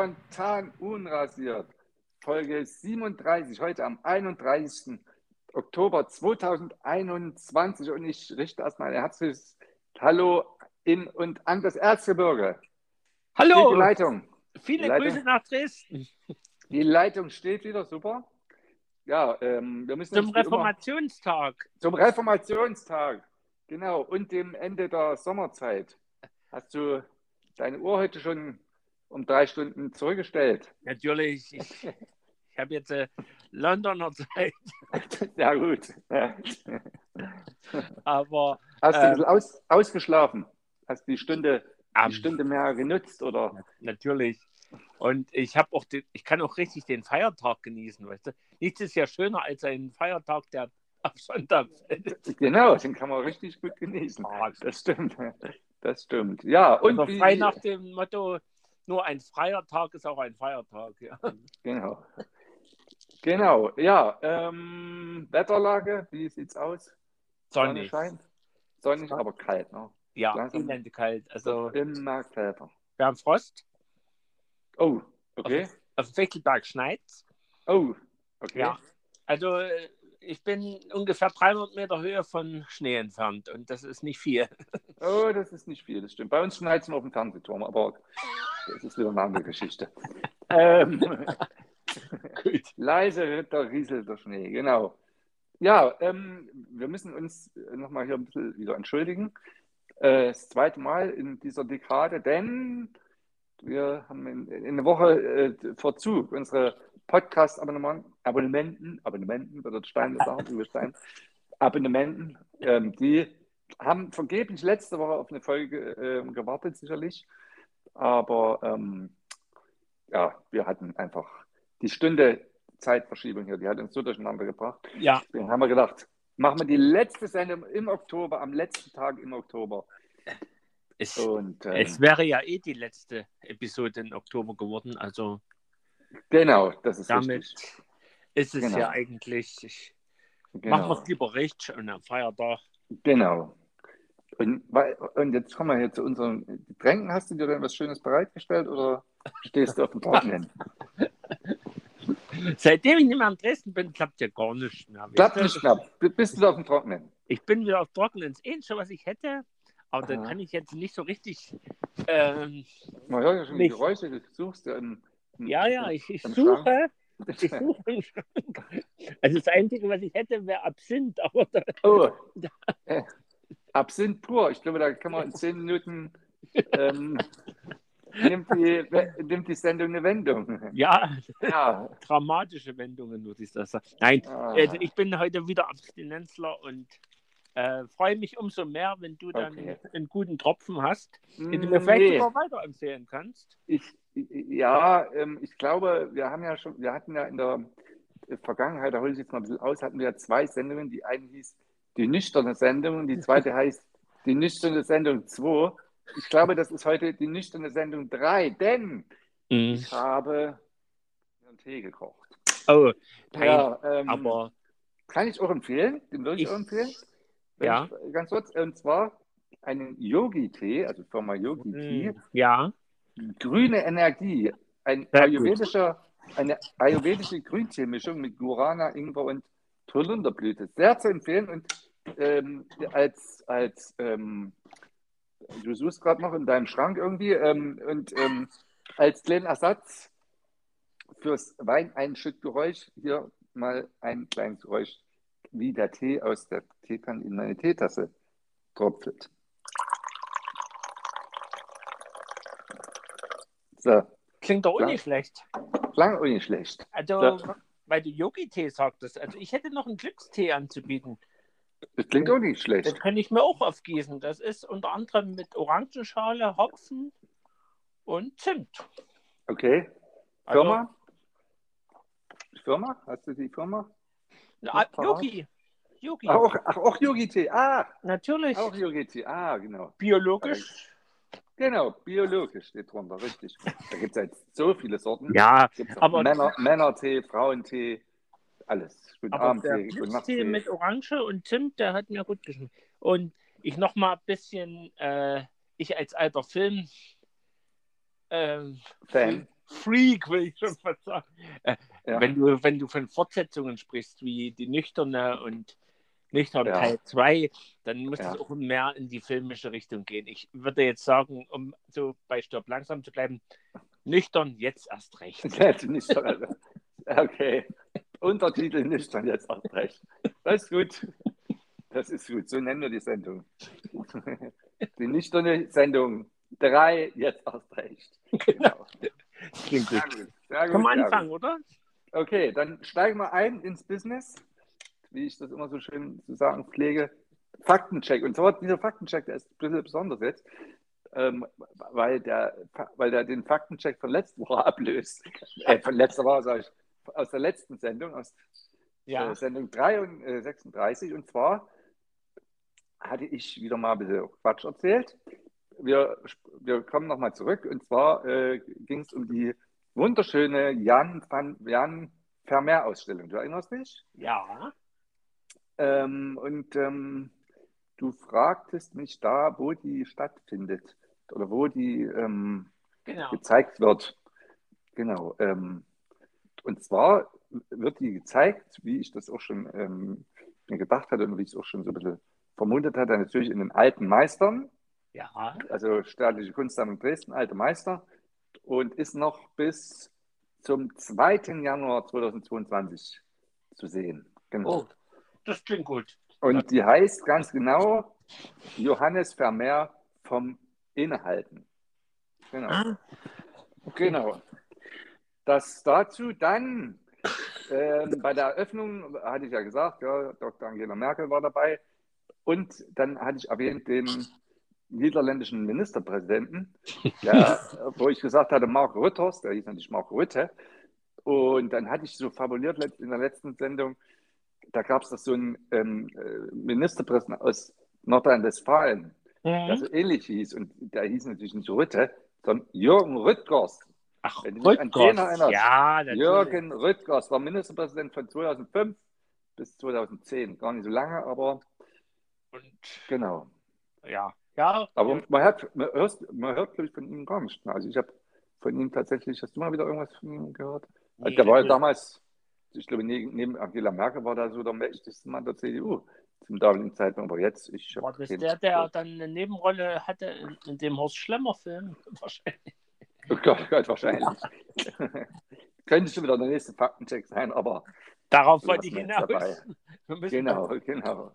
spontan unrasiert. Folge 37, heute am 31. Oktober 2021. Und ich richte erstmal ein herzliches Hallo in und an das Erzgebirge. Hallo. Die Leitung. Viele Die Leitung. Grüße nach Dresden. Die Leitung steht wieder, super. Ja, ähm, wir müssen Zum wie immer- Reformationstag. Zum Reformationstag, genau, und dem Ende der Sommerzeit. Hast du deine Uhr heute schon um drei Stunden zurückgestellt? Natürlich. Ich, ich habe jetzt äh, Londoner Zeit, Ja, gut. aber Hast du ein Ähm. aus, ausgeschlafen? Hast die Stunde, die Stunde mehr genutzt? Oder? natürlich. Und ich habe auch den, ich kann auch richtig den Feiertag genießen, weißt du? Nichts ist ja schöner als ein Feiertag, der auf Sonntag fällt. Genau, den kann man richtig gut genießen. Ah, Das stimmt. Das stimmt. Ja, und wie, frei nach dem Motto, nur ein freier Tag ist auch ein Feiertag. Ja. Genau. Genau, ja. Ähm, Wetterlage, wie sieht's aus? Sonne Sonnig. scheint? Sonnig, aber kalt, ne? Ja, Langsam. elende kalt. Also Immer kälter. wir haben Frost. Oh, okay. Auf dem Fichtelberg schneit's. Oh, okay. Ja. Also äh, ich bin ungefähr 300 Meter Höhe von Schnee entfernt und das ist nicht viel. Oh, das ist nicht viel, das stimmt. Bei uns schneit es nur auf dem Fernsehturm, aber das ist wieder eine andere Geschichte. ähm, leise der rieselt der Schnee, genau. Ja, ähm, wir müssen uns nochmal hier ein bisschen wieder entschuldigen. Äh, das zweite Mal in dieser Dekade, denn wir haben in, in einer Woche äh, Verzug. Unsere Podcast-Abonnementen, Abonnementen, Abonnementen, Stein das Uwe Stein, Abonnementen, ähm, die haben vergeblich letzte Woche auf eine Folge ähm, gewartet, sicherlich. Aber ähm, ja, wir hatten einfach die Stunde Zeitverschiebung hier, die hat uns so durcheinander gebracht. Ja, Deswegen haben wir gedacht, machen wir die letzte Sendung im Oktober, am letzten Tag im Oktober. es, Und ähm, es wäre ja eh die letzte Episode im Oktober geworden. Also genau, das ist damit richtig. ist es Genau. ja eigentlich. Ich, Genau. Machen wir es lieber richtig und am Feiertag. Genau. Und, weil- und jetzt kommen wir hier zu unseren Getränken. Hast du dir denn was Schönes bereitgestellt oder stehst du auf dem Trockenen? Seitdem ich nicht mehr in Dresden bin, klappt ja gar nichts mehr. Klappt nicht. B- Bist du auf dem Trockenen? Ich bin wieder auf Trockenen. Das Ähnliche, was ich hätte, aber da Aha. kann ich jetzt nicht so richtig. Ähm, Man hört ja schon die. Geräusche, du suchst ja im, im, ja, ja, ich, ich suche. Ich suche im Schrank. Also das Einzige, was ich hätte, wäre Absinth, aber da, Oh, äh, Absinth pur. Ich glaube, da kann man in zehn Minuten ähm, nimmt, die, nimmt die Sendung eine Wendung. ja, Ja. dramatische Wendungen, würde ich das sagen. Nein, Ah, also ich bin heute wieder Abstinenzler und äh, freue mich umso mehr, wenn du dann Okay. einen guten Tropfen hast, den du mir vielleicht nee. sogar weiterempfehlen kannst. Ich, ja, ähm, ich glaube, wir haben ja schon, wir hatten ja in der Vergangenheit, da hole ich jetzt mal ein bisschen aus, hatten wir ja zwei Sendungen. Die eine hieß die nüchterne Sendung die zweite heißt die nüchterne Sendung 2. Ich glaube, das ist heute die nüchterne Sendung 3, denn ich habe einen Tee gekocht. Oh, nein, Ja, ähm, aber kann ich auch empfehlen, den würde ich, Ich- auch empfehlen. Wenn ja. Ich, ganz kurz, und zwar einen Yogi-Tee, also Firma Yogi-Tee. mm, ja, Grüne Energie, ein Sehr ayurvedischer, eine ayurvedische Grünteemischung mit Guarana, Ingwer und Holunderblüte. Sehr zu empfehlen und ähm, als, als ähm, du suchst gerade noch in deinem Schrank irgendwie ähm, und ähm, als kleinen Ersatz fürs Weineinschüttgeräusch hier mal ein kleines Geräusch, wie der Tee aus der Teekanne in meine Teetasse tropft. So, klingt doch auch nicht schlecht. klang auch nicht schlecht. Also, Ja. weil du Yogi-Tee sagtest, also ich hätte noch einen Glückstee anzubieten. Das klingt auch nicht Den schlecht. kann ich mir auch aufgießen. Das ist unter anderem mit Orangenschale, Hopfen und Zimt. Okay. Also, Firma? Firma? Hast du die Firma? Na? Yogi. Yogi. Ach, auch, ach, auch Yogi-Tee. Ah, Natürlich. auch Yogi-Tee. Ah, genau. Biologisch. Genau, biologisch steht drunter, richtig. Da gibt es jetzt so viele Sorten. Ja, aber- Männer, Männertee, Frauentee, alles. Guten aber Abend, der Glückstee mit Orange und Zimt, der hat mir gut geschmeckt. Und ich noch mal ein bisschen äh, ich als alter Film ähm, Fan. Freak, will ich schon fast sagen. Äh, Ja. wenn, du, wenn du von Fortsetzungen sprichst, wie die Nüchterne und Nüchtern Ja. Teil 2, dann muss Ja. es auch mehr in die filmische Richtung gehen. Ich würde jetzt sagen, um so bei Stirb langsam zu bleiben, nüchtern jetzt erst recht. Also. Okay. Untertitel nicht dann jetzt auch recht. Das ist gut. Das ist gut. So nennen wir die Sendung. Die nüchterne Sendung. Drei, jetzt erst recht. Genau. Klingt Sehr gut. gut. Sehr gut, Können wir sehr anfangen, gut. oder? Okay, dann steigen wir ein ins Business, wie ich das immer so schön zu sagen pflege. Faktencheck. Und zwar dieser Faktencheck, der ist ein bisschen besonders jetzt, ähm, weil, der, weil der den Faktencheck von letzter Woche ablöst. Äh, von letzter Woche, sage ich, aus der letzten Sendung, aus Ja. äh, Sendung 3 und, äh, 36. Und zwar hatte ich wieder mal ein bisschen Quatsch erzählt. Wir, wir kommen nochmal zurück. Und zwar äh, ging es um die wunderschöne Jan, van, Jan Vermeer-Ausstellung. Du erinnerst dich? Ja. Ähm, und ähm, du fragtest mich da, wo die stattfindet oder wo die ähm, Genau. gezeigt wird. Genau. Ähm, und zwar wird die gezeigt, wie ich das auch schon ähm, mir gedacht hatte und wie ich es auch schon so ein bisschen vermutet hatte, natürlich in den alten Meistern, Ja. also Staatliche Kunstsammlung Dresden, alte Meister, und ist noch bis zum 2. Januar 2022 zu sehen. Genau. Oh, das klingt gut. Und die heißt ganz genau Johannes Vermeer vom Innehalten. Genau. Ah, Genau. Das dazu dann ähm, bei der Eröffnung hatte ich ja gesagt, ja, Dr. Angela Merkel war dabei. Und dann hatte ich erwähnt den niederländischen Ministerpräsidenten, der, wo ich gesagt hatte, Mark Rutters, der hieß natürlich Mark Rutte. Und dann hatte ich so fabuliert in der letzten Sendung, da gab es doch so einen ähm, äh, Ministerpräsidenten aus Nordrhein-Westfalen, der mhm. so ähnlich hieß. Und der hieß natürlich nicht Rütte, sondern Jürgen Rüttgers. Ach, Wenn Rüttgers. Ja, natürlich. Jürgen Rüttgers war Ministerpräsident von 2005 bis 2010. Gar nicht so lange, aber Und genau. ja, ja. Aber man hört, man hört, man hört glaube ich, von ihm gar nicht. mehr. Also ich habe von ihm tatsächlich, hast du mal wieder irgendwas von ihm gehört? Nee, der war ja also- damals, ich glaube, neben Angela Merkel war da so der mächtigste Mann der CDU zum damaligen Zeitpunkt. Aber jetzt, ich War das der, der dann eine Nebenrolle hatte in, in dem Horst Schlemmer-Film? Wahrscheinlich. Oh Gott, oh Gott, wahrscheinlich. Könnte schon wieder der nächste Faktencheck sein, aber Darauf wollte ich hinaus. Genau, genau.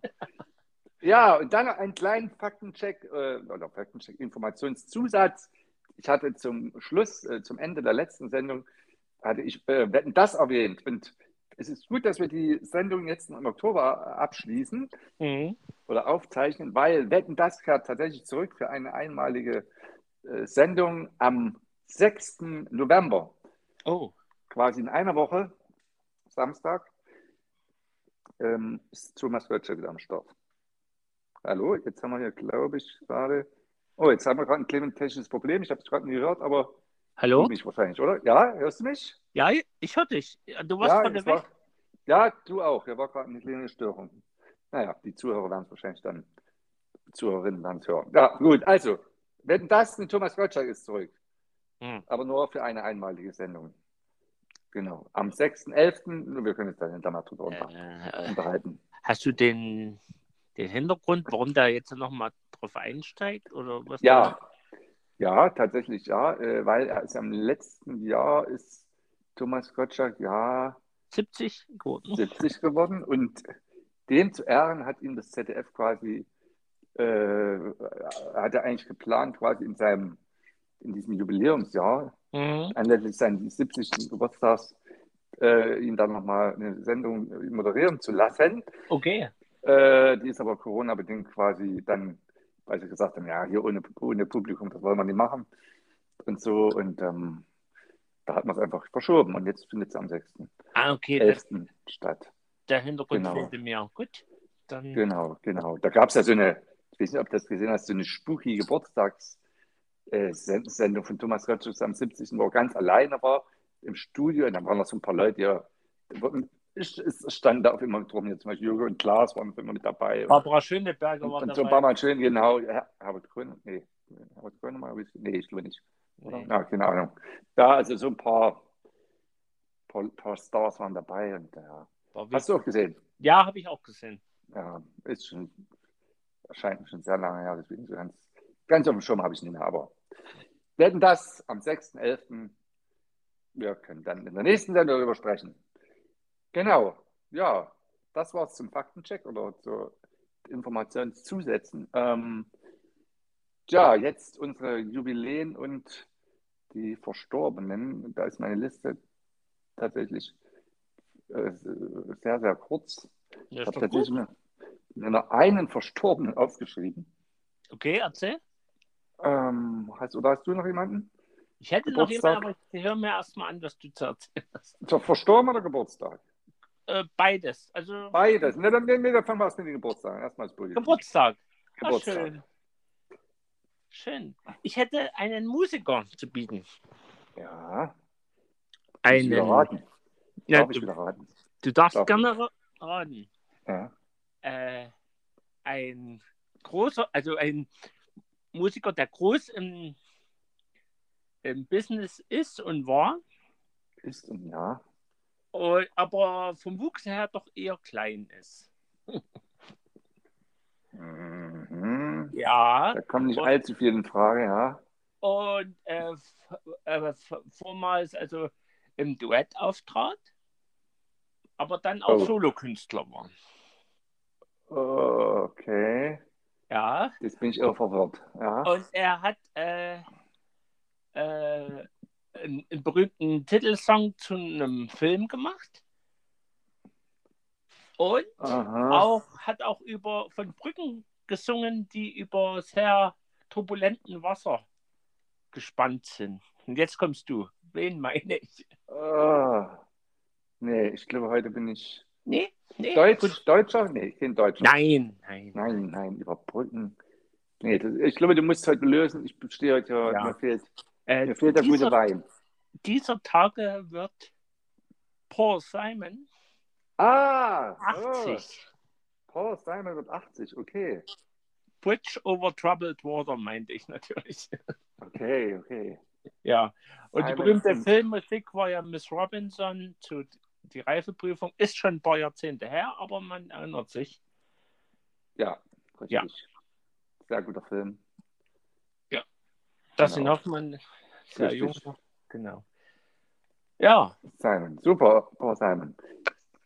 Ja, und dann noch einen kleinen Faktencheck äh, oder Faktencheck, Informationszusatz. Ich hatte zum Schluss, äh, zum Ende der letzten Sendung, hatte ich äh, Wetten, das erwähnt. Und es ist gut, dass wir die Sendung jetzt im Oktober abschließen Mhm. oder aufzeichnen, weil Wetten, das kehrt tatsächlich zurück für eine einmalige äh, Sendung am 6. November Oh, quasi in einer Woche, Samstag, ähm, ist Thomas Rötscher wieder am Start. Hallo, jetzt haben wir hier, glaube ich, gerade. Oh, jetzt haben wir gerade ein kleines technisches Problem. Ich habe es gerade nicht gehört, aber hallo? du mich wahrscheinlich, oder? Ja, hörst du mich? Ja, ich höre dich. Du warst ja, gerade es weg. war, ja, du auch. Hier war gerade eine kleine Störung. Naja, die Zuhörer werden es wahrscheinlich dann, Zuhörerinnen werden es hören. Ja, gut, also, wenn das mit Thomas Rötscher ist zurück, Hm. aber nur für eine einmalige Sendung. Genau. Am 6.11., wir können uns dann hinterher mal drüber unter- Äh, unterhalten. hast du den, den Hintergrund, warum der jetzt nochmal drauf einsteigt? Oder was Ja, ja, tatsächlich ja, äh, weil er ist am letzten Jahr ist Thomas Gottschalk ja 70 geworden. 70 geworden und dem zu Ehren hat ihm das ZDF quasi, äh, hat er eigentlich geplant, quasi in seinem, in diesem Jubiläumsjahr, Mhm. anlässlich seines 70. Geburtstags, äh, ihn dann nochmal eine Sendung moderieren zu lassen. Okay. Äh, die ist aber Corona-bedingt quasi dann, weil sie gesagt haben, ja, hier ohne, ohne Publikum, das wollen wir nicht machen. Und so. Und ähm, da hat man es einfach verschoben. Und jetzt findet es am 6.11. Ah, okay. Das, statt. der Hintergrund Genau. fehlte mir. Gut. Dann, Genau, genau. Da gab es ja so eine, ich weiß nicht, ob du das gesehen hast, so eine spooky Geburtstagssendung von Thomas Gottschalk am 70. wo er ganz alleine war im Studio. Und dann waren noch so ein paar Leute, ja, es standen da auf immer drum, jetzt zum Beispiel Jürgen und Klaas waren immer mit dabei. Barbara Schöneberger war Und so ein paar Mal schön, genau, Her- Herbert Grün, nee, nochmal? Nee, ich glaube nicht. Nee. Ja, keine Ahnung. Ja, also so ein paar, paar, paar Stars waren dabei und ja. War Hast du auch gesehen? Ja, habe ich auch gesehen. Ja, ist schon, erscheint schon sehr lange her, deswegen so ganz, ganz auf dem Schirm habe ich nicht mehr, aber werden das am 6.11. Wir können dann in der nächsten Sendung darüber sprechen. Genau, ja, das war es zum Faktencheck oder zu Informationszusätzen. Ähm, ja, jetzt unsere Jubiläen und die Verstorbenen. Da ist meine Liste tatsächlich äh, sehr, sehr kurz. Ja, Ich habe tatsächlich nur einen Verstorbenen aufgeschrieben. Okay, erzähl. Ähm, hast, oder hast du noch jemanden? Ich hätte noch Geburtstag? jemanden, aber ich höre mir erstmal an, was du zu erzählen hast. Zur Verstorben oder Geburtstag? Äh, beides. Also Beides. Ne, dann, dann fangen wir erst mit den Geburtstagen. Erstmal das. Geburtstag. Ah, Geburtstag. schön. Schön. Ich hätte einen Musiker zu bieten. Ja. Muss ich Einen. raten. Ja, Darf ich du, wieder raten? du darfst Darf gerne ra- raten. Ja. Äh, ein großer, also ein Musiker, der groß im, im Business ist und war, Ist und ja. und, aber vom Wuchs her doch eher klein ist. Mhm. Ja. Da kommen nicht Und- allzu viele in Frage, ja. und äh, äh, vormals also im Duett auftrat, aber dann auch Oh. Solokünstler war. Okay. Ja, Jetzt bin ich irre verwirrt. Ja. und er hat äh, äh, einen, einen berühmten Titelsong zu einem Film gemacht und Aha. auch hat auch über von Brücken gesungen, die über sehr turbulenten Wasser gespannt sind. Und jetzt kommst du. Wen meine ich? Ah. Nee, ich glaube, heute bin ich Nee, nee. Deutsch. Deutscher? Nee, ich bin Deutscher. Nein, nein. Nein, nein, überbrücken. Nee, das, ich glaube, du musst heute lösen. Ich stehe heute, Ja. mir fehlt, Äh, mir fehlt der gute Wein. dieser Tage wird Paul Simon Ah, 80. Oh, Paul Simon wird 80, okay. Bridge over Troubled Water meinte ich natürlich. Okay, okay. ja. Und die Simon berühmte Simon. Filmmusik war ja Miss Robinson zu die Reifeprüfung. Ist schon ein paar Jahrzehnte her, aber man erinnert sich. Ja, richtig. Ja. Sehr guter Film. Dustin Genau. Hoffmann, sehr Richtig. jung. Genau. Ja, Simon, super, Paul Simon.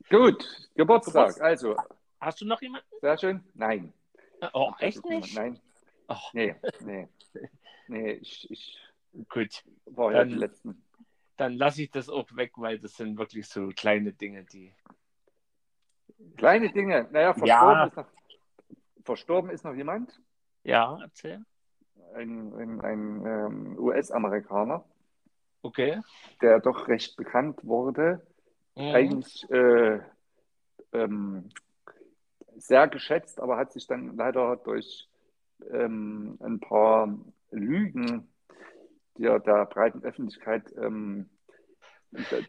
Gut, Geburtstag. Also, hast du noch jemanden? sehr schön. Nein. Oh, Das echt nicht? Nein. Oh, Nee, nee. Nee, ich, ich gut. war ja die letzten. Dann lasse ich das auch weg, weil das sind wirklich so kleine Dinge, die. Kleine Dinge. Naja, verstorben, Ja. ist, noch, verstorben ist noch jemand. Ja, erzähl. Ein, ein, ein ähm, US-Amerikaner, Okay. der doch recht bekannt wurde. Mhm. Eigentlich äh, ähm, sehr geschätzt, aber hat sich dann leider durch ähm, ein paar Lügen, die er der breiten Öffentlichkeit ähm,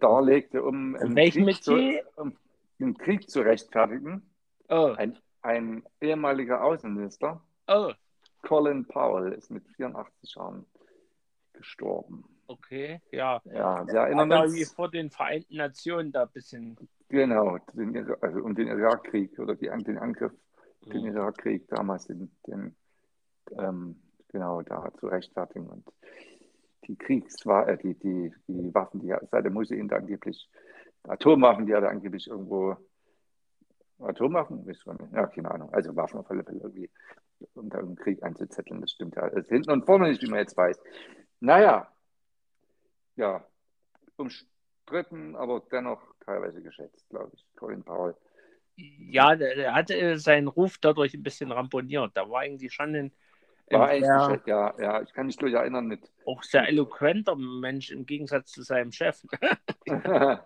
darlegte, um In einen Krieg, zu, um einen Krieg zu rechtfertigen. Oh, Ein, ein ehemaliger Außenminister, oh, Colin Powell, ist mit 84 Jahren gestorben. okay, ja. Ja, wir erinnern Ja, wie uns, vor den Vereinten Nationen da ein bisschen. genau, den, also um den Irakkrieg oder die, den Angriff, den Mhm. Irakkrieg damals, den, den ähm, genau da zu rechtfertigen und die Kriegswa äh, die, die, die Waffen, die Saddam Hussein da angeblich, Atomwaffen, die er angeblich irgendwo, Atomwaffen? Ja, keine Ahnung. Also Waffen auf alle Fälle irgendwie, um da einen Krieg einzuzetteln, das stimmt ja. alles hinten und vorne nicht, wie man jetzt weiß. Naja, ja, umstritten, aber dennoch teilweise geschätzt, glaube ich, Colin Powell. Ja, der hatte seinen Ruf dadurch ein bisschen ramponiert. Da war eigentlich schon ein, War ein sehr, ja, ja, ich kann mich durch erinnern mit auch sehr eloquenter Mensch im Gegensatz zu seinem Chef.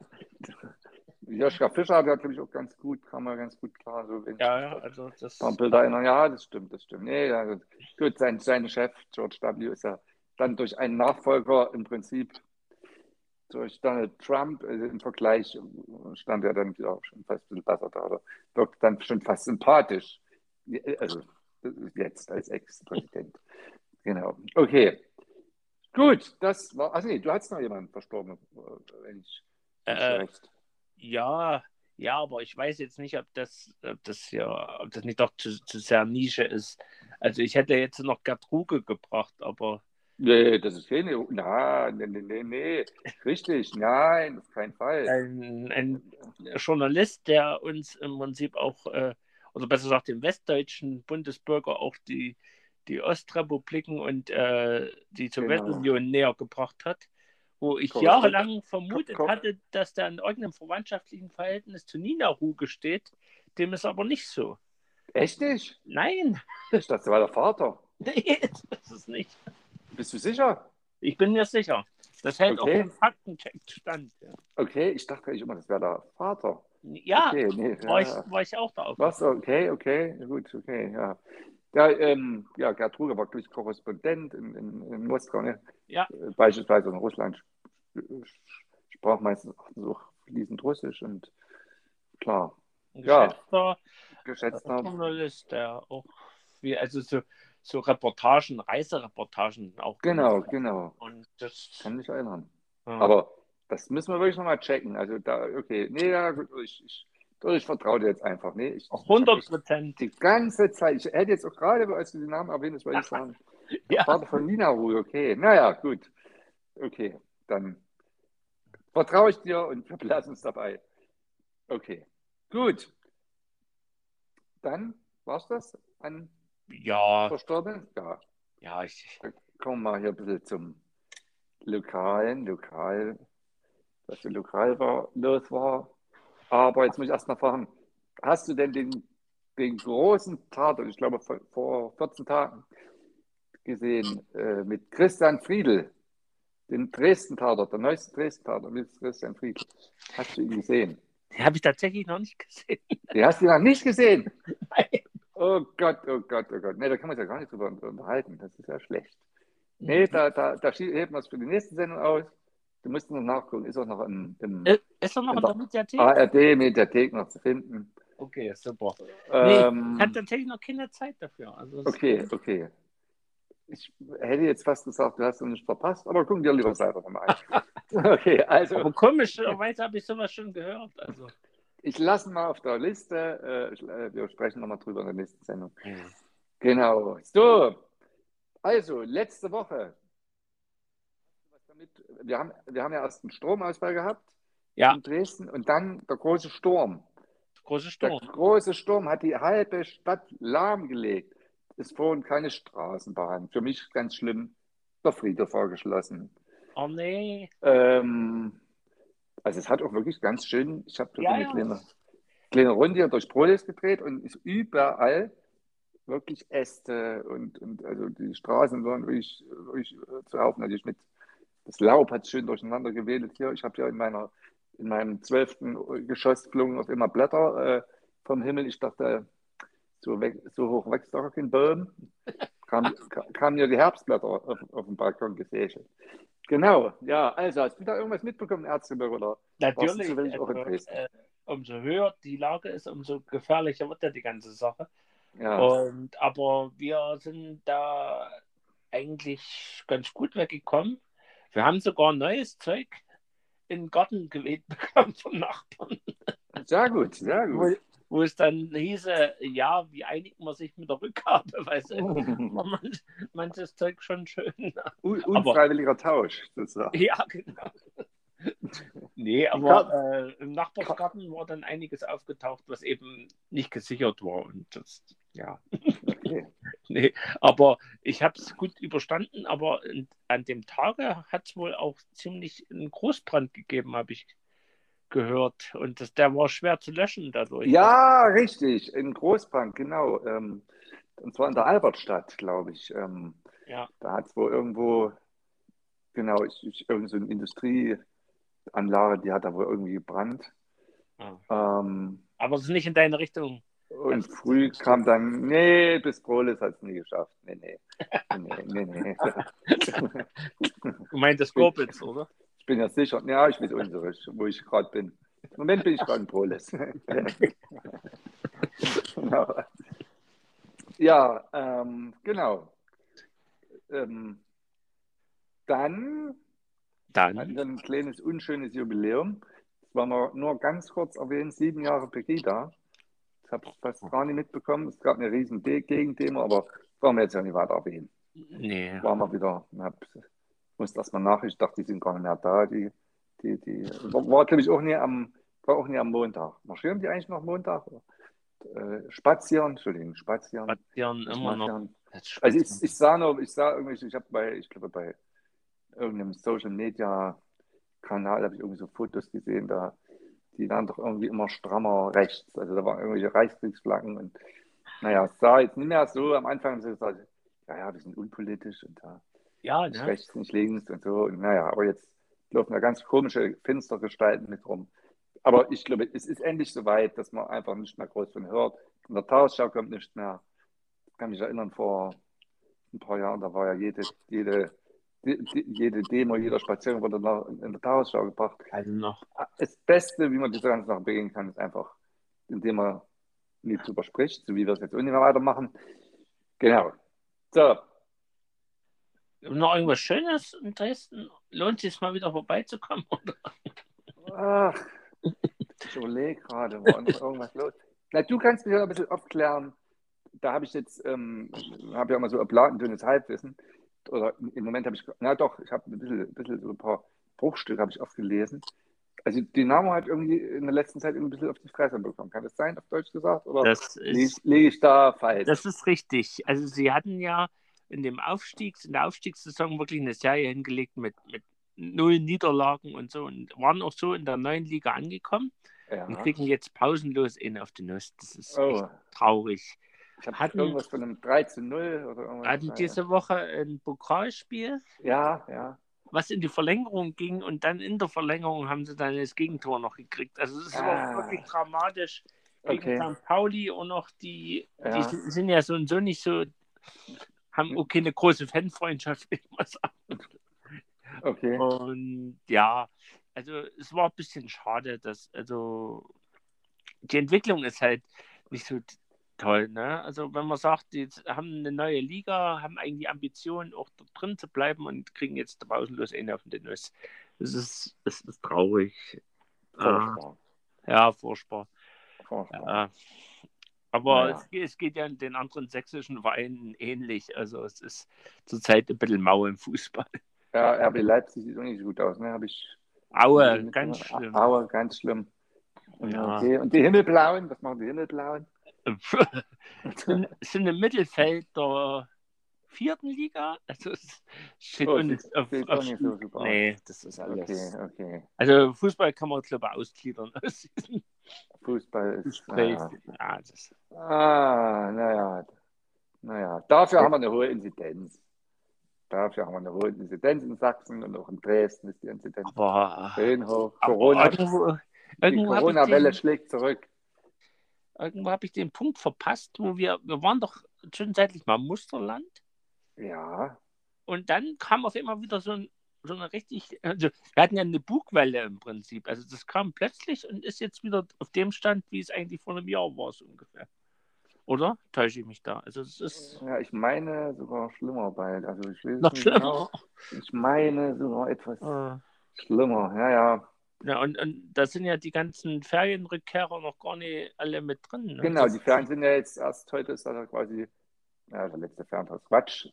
Joschka Fischer, der glaube ich auch ganz gut, kam er ganz gut klar. So, wenn ja, ich ja, also das. Bilder erinnere. Ja, das stimmt, das stimmt. Nee, ja, gut, sein, sein Chef, George W., ist ja dann durch einen Nachfolger im Prinzip durch Donald Trump also im Vergleich stand er dann wieder schon fast ein bisschen besser da oder wirkt dann schon fast sympathisch. Also jetzt als Ex-Präsident. Genau. Okay. Gut, das war. Also nee, du hast noch jemanden verstorben, wenn ich äh. Ja, ja, aber ich weiß jetzt nicht, ob das, ob das ja, ob das nicht doch zu, zu sehr Nische ist. Also ich hätte jetzt noch Gertrude gebracht, aber. Nee, das ist keine. Nein, nee, nee, nee, Richtig, nein, auf keinen Fall. Ein, ein Journalist, der uns im Prinzip auch, äh, oder besser gesagt, dem westdeutschen Bundesbürger auch die, die Ostrepubliken und äh, die. Sowjetunion genau. näher gebracht hat wo ich Korrekt. jahrelang vermutet Korrekt. hatte, dass der in irgendeinem verwandtschaftlichen Verhältnis zu Nina Ruge steht. Dem ist aber nicht so. Echt nicht? Nein. Ich dachte, war der Vater. Nee, das ist nicht. Bist du sicher? Ich bin mir sicher. Das hält okay. auch im Faktencheck stand. Ja. Okay, ich dachte ich immer, das wäre der Vater. Ja, okay, nee, war, ja. Ich, war ich auch da. Was? Okay, okay, gut, okay, ja. Ja, ähm, ja Gertrude war durch Korrespondent in, in, in Moskau, ne? ja. Äh, beispielsweise in Russland sprach meistens so fließend Russisch und klar. Ein geschätzter, ja, geschätzter Journalist, der auch wie, also so, so Reportagen, Reisereportagen auch. Genau, genau. Und das kann mich erinnern. Ja. Aber das müssen wir wirklich nochmal checken. Also da, okay, nee, ja, ich, ich, ich vertraue dir jetzt einfach. Nee, ich, 100 Prozent. Die ganze Zeit. Ich hätte jetzt auch gerade, als du den Namen erwähnt hast, weil ich sagen, ja. Vater von Nina Ruhe, okay. Naja, gut. Okay, dann vertraue ich dir und wir belassen es dabei. Okay, gut. Dann war es das an ja. Verstorben? Ja. Ja, ich. Dann kommen wir mal hier ein bisschen zum Lokalen, Lokal, was so lokal war, los war. Aber jetzt muss ich erst mal fragen, hast du denn den, den großen Tatort, ich glaube vor, vor 14 Tagen, gesehen, äh, mit Christian Friedel, den Dresden-Tatort, der neueste Dresden-Tatort mit Christian Friedel. Hast du ihn gesehen? Den habe ich tatsächlich noch nicht gesehen. Den hast du noch nicht gesehen? Nein. Oh Gott, oh Gott, oh Gott. Nee, da kann man sich ja gar nicht drüber unterhalten. Das ist ja schlecht. Nee, da, da, da heben wir es für die nächste Sendung aus. Du musst noch nachgucken. Ist auch noch im, im äh, ist er noch in der Mediathek? ARD-Mediathek noch zu finden. Okay, super. Ähm, nee, hat tatsächlich noch keine Zeit dafür. Also okay, okay ich hätte jetzt fast gesagt, du hast es nicht verpasst, aber gucken dir lieber selber nochmal an. okay, also. Aber komischerweise habe ich sowas schon gehört. Also. Ich lasse mal auf der Liste, äh, äh wir sprechen nochmal drüber in der nächsten Sendung. Mhm. Genau. So, also letzte Woche. Wir haben, wir haben ja erst einen Stromausfall gehabt ja. in Dresden und dann der große Sturm. Große Sturm. Der große Sturm hat die halbe Stadt lahmgelegt es fuhren keine Straßenbahn. Für mich ganz schlimm, der Friedhof war geschlossen. Oh nee. Ähm, also es hat auch wirklich ganz schön, ich habe ja, eine ja. kleine, kleine Runde hier durch Prolis gedreht und ist überall wirklich Äste und, und also die Straßen waren wirklich, wirklich zu Haufen. Natürlich mit, das Laub hat schön durcheinander gewedelt hier. Ich habe ja in meiner in meinem zwölften Geschoss geflogen auf immer Blätter äh, vom Himmel. Ich dachte, so, so hoch wächst doch kein Baum. Kam, kam mir die Herbstblätter auf, auf dem Balkon gesächelt. Genau, ja, also hast du da irgendwas mitbekommen, Ärzte oder? Natürlich, also, äh, umso höher die Lage ist, umso gefährlicher wird ja die ganze Sache. Ja. Und, aber wir sind da eigentlich ganz gut weggekommen. Wir haben sogar neues Zeug in den Garten geweht bekommen vom Nachbarn. Sehr gut, sehr gut wo es dann hieße, ja, wie einigt man sich mit der Rückgabe? Weil oh. man, manches Zeug schon schön. Un unfreiwilliger aber, Tausch, sozusagen. Ja, genau. nee, aber äh, im Nachbarsgarten war dann einiges aufgetaucht, was eben nicht gesichert war. Und das, ja. Okay. nee, aber ich habe es gut überstanden, aber an dem Tage hat es wohl auch ziemlich einen Großbrand gegeben, habe ich gehört. Und das, der war schwer zu löschen dadurch. Ja, richtig, in Großbank, genau. Ähm, und zwar in der Albertstadt, glaube ich. Ähm, ja. Da hat es wohl irgendwo, genau, ich, ich, irgend so eine Industrieanlage, die hat da wohl irgendwie gebrannt. Ah. Ähm, Aber es ist nicht in deine Richtung. Und früh kam dann, nee, bis Prolis hat es nie geschafft. Nee, nee. nee, nee, nee. du meintest Kobitz, oder? Ich bin ja sicher, ja, ich weiß unsere, wo ich gerade bin. Im Moment bin ich gerade in Polis. genau. Ja, ähm, genau. ähm, dann, Dann. hatten wir ein kleines unschönes Jubiläum. Das wollen wir nur ganz kurz erwähnen, sieben Jahre Pegida. Habe fast gar nicht mitbekommen. Es gab eine riesen De- Gegendemo, aber wollen wir jetzt ja nicht weiter erwähnen. Nee. War mal wieder, hab, musste erstmal nach, ich dachte, die sind gar nicht mehr da. Die, die, die, war, war glaube ich auch nie am, war auch nie am Montag. Marschieren die eigentlich noch Montag? Äh, spazieren, Entschuldigung, spazieren. Spazieren immer noch. Spazieren. Das Also ich, ich sah nur, ich sah irgendwie, ich habe bei, ich glaube bei irgendeinem Social Media Kanal habe ich irgendwie so Fotos gesehen, da die waren doch irgendwie immer strammer rechts. Also da waren irgendwelche Reichskriegsflaggen und naja, es sah jetzt nicht mehr so. Am Anfang haben sie gesagt, ja, ja, wir sind unpolitisch und da ja, nicht ne? rechts, nicht links und so. Und naja, aber jetzt laufen da ganz komische Finstergestalten mit rum. Aber ich glaube, es ist endlich soweit, dass man einfach nicht mehr groß von hört. In der Tagesschau kommt nicht mehr. Ich kann mich erinnern, vor ein paar Jahren, da war ja jede, jede, jede Demo, jeder Spaziergang wurde nach, in der Tagesschau gebracht. Also noch. Das Beste, wie man diese ganze Sache begehen kann, ist einfach, indem man nicht drüber spricht, so wie wir es jetzt auch nicht mehr weitermachen. Genau. So, Noch irgendwas Schönes in Dresden? Lohnt sich mal wieder vorbeizukommen? Oder? Ach, ich überlege gerade, war noch irgendwas los. Na, du kannst mich ja ein bisschen aufklären. Da habe ich jetzt, ähm, habe ja immer so ein dünnes Halbwissen. Oder im Moment habe ich, na doch, ich habe ein bisschen, ein bisschen so ein paar Bruchstücke habe ich aufgelesen. Also Dynamo hat irgendwie in der letzten Zeit ein bisschen auf die Fresse bekommen. Kann das sein, auf Deutsch gesagt? Oder Das ist, lege ich da falsch? das ist richtig. Also sie hatten ja in dem Aufstiegs, in der Aufstiegssaison wirklich eine Serie hingelegt mit, mit null Niederlagen und so und waren auch so in der neuen Liga angekommen ja. und kriegen jetzt pausenlos in auf die Nuss. Das ist Oh, echt traurig. Ich habe irgendwas von einem 3 zu 0 oder irgendwas. hatten naja. diese Woche ein Pokalspiel, Ja, ja. was in die Verlängerung ging und dann in der Verlängerung haben sie dann das Gegentor noch gekriegt. Also es ist Ah. wirklich dramatisch gegen Okay. St. Pauli und noch die, Ja. die sind- ja so und so nicht so, haben auch keine große Fanfreundschaft, will ich mal sagen. Okay. Und ja, also es war ein bisschen schade, dass, also die Entwicklung ist halt nicht so toll, ne? Also wenn man sagt, die haben eine neue Liga, haben eigentlich Ambitionen, auch drin zu bleiben und kriegen jetzt pausenlos einen auf den Nuss. Das ist, das ist traurig. Ah, Furchtbar. ja, furchtbar. Furchtbar. Ja. Aber Naja. es, geht- es geht ja in den anderen sächsischen Vereinen ähnlich. Also es ist zurzeit ein bisschen mau im Fußball. Ja, RB Leipzig sieht auch nicht so gut aus, ne? Habe ich. Aue, ganz schlimm. Aue, ganz schlimm. Ja. Okay. Und die Himmelblauen, was machen die Himmelblauen? Sind, sind im Mittelfeld der vierten Liga. Also es steht Oh, uns auf, auf so. Nee, das ist alles. Okay, okay. Also Fußball kann man, glaube ich, ausgliedern Fußball ist. Naja. Ja, das, Ah, naja. Naja, dafür haben wir eine hohe Inzidenz. Dafür haben wir eine hohe Inzidenz in Sachsen und auch in Dresden ist die Inzidenz aber, schön hoch. aber Corona, die ich, Corona-Welle schlägt zurück. Irgendwo hab ich den Punkt verpasst, wo wir, wir waren doch zwischenzeitlich mal Musterland Ja, und dann kam auf einmal wieder so, ein, so eine richtig, also wir hatten ja eine Bugwelle im Prinzip, also das kam plötzlich und ist jetzt wieder auf dem Stand, wie es eigentlich vor einem Jahr war, so ungefähr. Oder? Täusche ich mich da? Also es ist ja, ich meine sogar schlimmer bald. Also ich will es noch nicht schlimmer. Genau. Ich meine sogar etwas Äh, schlimmer. Ja, ja. Ja, und, und da sind ja die ganzen Ferienrückkehrer noch gar nicht alle mit drin. Ne? Genau, die Ferien sind ja jetzt erst heute, ist das ja quasi, ja, der letzte Ferientag, Quatsch,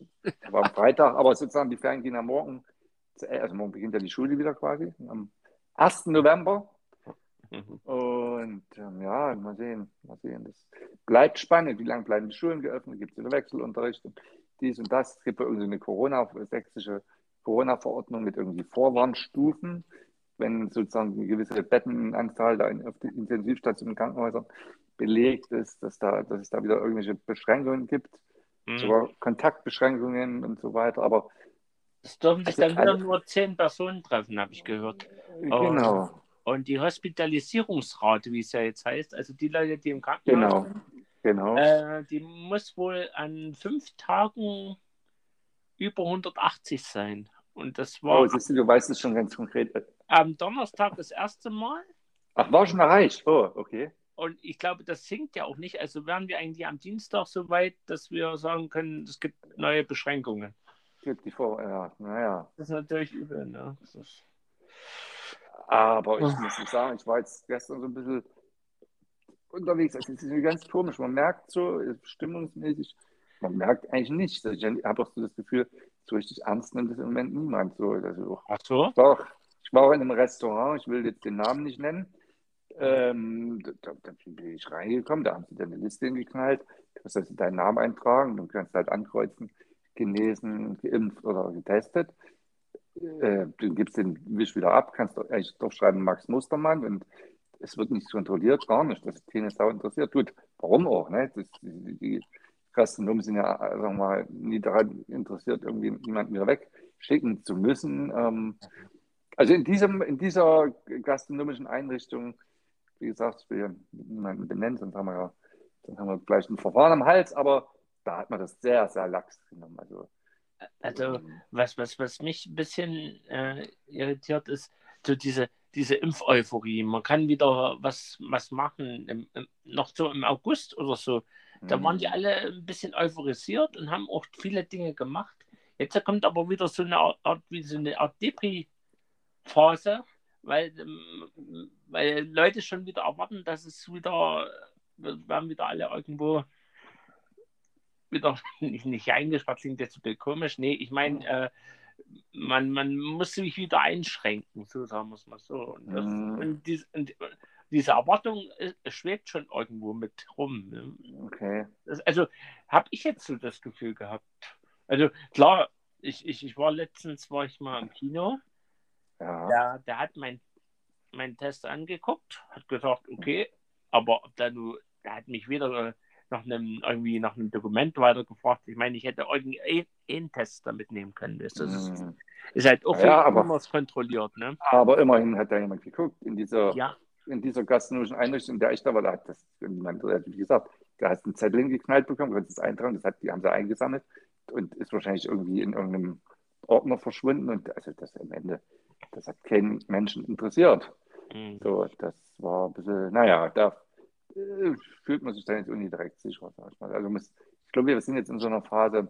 war am Freitag, aber sozusagen die Ferien gehen ja morgen, also morgen beginnt ja die Schule wieder quasi, am 1. November. Mhm. Und ähm, ja, mal sehen, mal sehen. Das bleibt spannend. Wie lange bleiben die Schulen geöffnet? Gibt es wieder Wechselunterricht und dies und das? Es gibt ja irgendwie eine Corona, sächsische Corona-Verordnung mit irgendwie Vorwarnstufen, wenn sozusagen eine gewisse Bettenanzahl da in, auf den Intensivstationen und Krankenhäusern belegt ist, dass, da, dass es da wieder irgendwelche Beschränkungen gibt, Mhm. sogar Kontaktbeschränkungen und so weiter. Aber Es dürfen sich Also dann wieder alle- nur zehn Personen treffen, habe ich gehört. Oh. genau, Und die Hospitalisierungsrate, wie es ja jetzt heißt, also die Leute, die im Krankenhaus genau, sind, genau. äh, die muss wohl an fünf Tagen über 180 sein. Und das war Oh, siehst du, du weißt es schon ganz konkret. am Donnerstag das erste Mal. Ach, war schon erreicht. Oh, okay. Und ich glaube, das sinkt ja auch nicht. Also wären wir eigentlich am Dienstag so weit, dass wir sagen können, es gibt neue Beschränkungen. Gibt die vor, ja, naja. Das ist natürlich übel, ne? Ist... Aber ich muss sagen, ich war jetzt gestern so ein bisschen unterwegs. Es ist ganz komisch. Man merkt so, stimmungsmäßig, man merkt eigentlich nichts. Ich habe auch so das Gefühl, so richtig ernst nimmt es im Moment niemand. So, also, Ach so? Doch, ich war auch in einem Restaurant, ich will jetzt den Namen nicht nennen. Ähm, da, da, bin ich reingekommen, da haben sie dann eine Liste hingeknallt. Du musst also deinen Namen eintragen, du kannst halt ankreuzen, genesen, geimpft oder getestet. Äh, du gibst den Wisch wieder ab, kannst doch eigentlich draufschreiben Max Mustermann und es wird nicht kontrolliert, gar nicht. Das ist keine Sau interessiert. Gut, warum auch? Ne? Das, die, die Gastronomen sind ja, wir mal, nie daran interessiert, irgendwie jemanden wieder wegschicken zu müssen. Ähm, also in, diesem, in dieser gastronomischen Einrichtung, wie gesagt, ich will ja niemanden benennen, sonst haben wir ja dann haben wir gleich ein Verfahren am Hals, aber da hat man das sehr, sehr lax genommen. Also, also ähm, was, was, was mich ein bisschen äh, irritiert ist, so diese, diese Impfeuphorie. Man kann wieder was, was machen, im, im, noch so im August oder so. Da waren die mhm. alle ein bisschen euphorisiert und haben auch viele Dinge gemacht. Jetzt kommt aber wieder so eine Art, wie so eine Art Depri-Phase, weil, ähm, weil Leute schon wieder erwarten, dass es wieder, werden wieder alle irgendwo wieder nicht, nicht eingesperrt, klingt jetzt ein bisschen komisch. Nee, ich meine, äh, man, man muss sich wieder einschränken, so sagen wir es mal so. Und, das, mhm. und, dies, und, diese Erwartung schwebt schon irgendwo mit rum. Ne? Okay. Das, also habe ich jetzt so das Gefühl gehabt. Also klar, ich, ich, ich war letztens, war ich mal im Kino. Ja. Der, der hat mein, meinen Test angeguckt, hat gesagt, okay, aber ob da nur, der hat mich wieder nach einem, irgendwie nach einem Dokument weitergefragt. Ich meine, ich hätte irgendwie einen Test da mitnehmen können. Das ist, mhm. ist halt auch ja, aber, kontrolliert. Ne? Aber immerhin hat da jemand geguckt in dieser, ja. In dieser gastronomischen Einrichtung, in der ich da war, da hat das niemand, wie gesagt, da hast einen Zettel geknallt bekommen, konntest es eintragen, das hat, die haben sie eingesammelt und ist wahrscheinlich irgendwie in irgendeinem Ordner verschwunden und also das am Ende, das hat keinen Menschen interessiert. Mhm. So, das war ein bisschen, naja, da äh, fühlt man sich da jetzt irgendwie direkt sicher, sag ich mal. Also muss, ich glaube, wir sind jetzt in so einer Phase,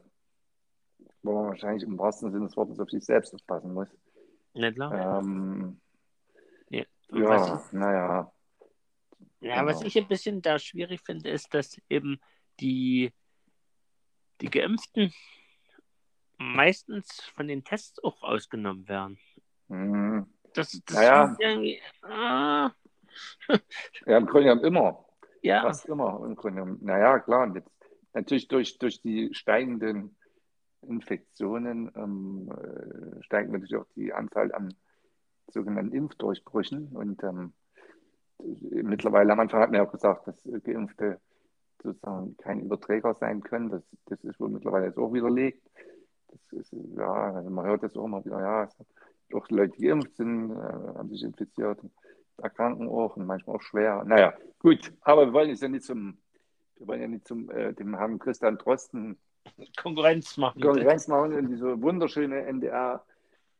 wo man wahrscheinlich im wahrsten Sinne des Wortes auf sich selbst aufpassen muss. Nicht klar. Ähm, ja, ja naja. Ja, genau. was ich ein bisschen da schwierig finde, ist, dass eben die, die Geimpften meistens von den Tests auch ausgenommen werden. Mhm. Das, das naja. irgendwie. Ah. ja, im Grunde genommen immer. Ja. Fast immer im Grunde genommen. Naja, klar. Und jetzt natürlich durch, durch die steigenden Infektionen ähm, äh, steigt natürlich auch die Anzahl an sogenannten Impfdurchbrüchen. Und ähm, mittlerweile am Anfang hat man ja auch gesagt, dass Geimpfte sozusagen kein Überträger sein können. Das, das ist wohl mittlerweile jetzt auch widerlegt. Das ist, ja, also man hört das auch immer wieder, ja, auch Leute, die geimpft sind, äh, haben sich infiziert erkranken auch und manchmal auch schwer. Naja, gut, aber wir wollen jetzt ja nicht zum, wir wollen ja nicht zum äh, dem Herrn Christian Drosten Konkurrenz machen. Konkurrenz machen in diese wunderschöne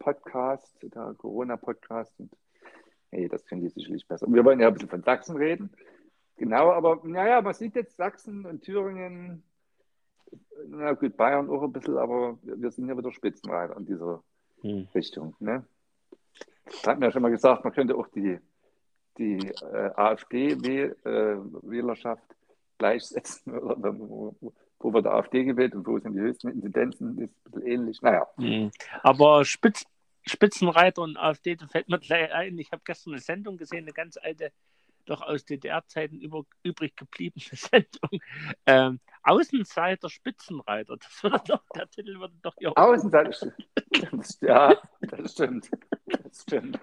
NDR-Podcast, der Corona-Podcast. Und hey, das können die sicherlich besser. Und wir wollen ja ein bisschen von Sachsen reden. Genau, aber naja, man sieht jetzt Sachsen und Thüringen, na gut, Bayern auch ein bisschen, aber wir sind ja wieder Spitzenreiter in dieser hm. Richtung. Ne? Da hat mir ja schon mal gesagt, man könnte auch die die äh, AfD-Wählerschaft äh, gleichsetzen, oder wo, wird der AfD gewählt und wo sind die höchsten Inzidenzen, ist ein bisschen ähnlich. Naja. Mhm. Aber Spitz, Spitzenreiter und AfD, da fällt mir gleich ein, ich habe gestern eine Sendung gesehen, eine ganz alte, doch aus DDR-Zeiten übrig gebliebene Sendung. Ähm, Außenseiter Spitzenreiter, das würde doch, der Titel würde doch hier. Außenseiter, ja, das stimmt. Das stimmt.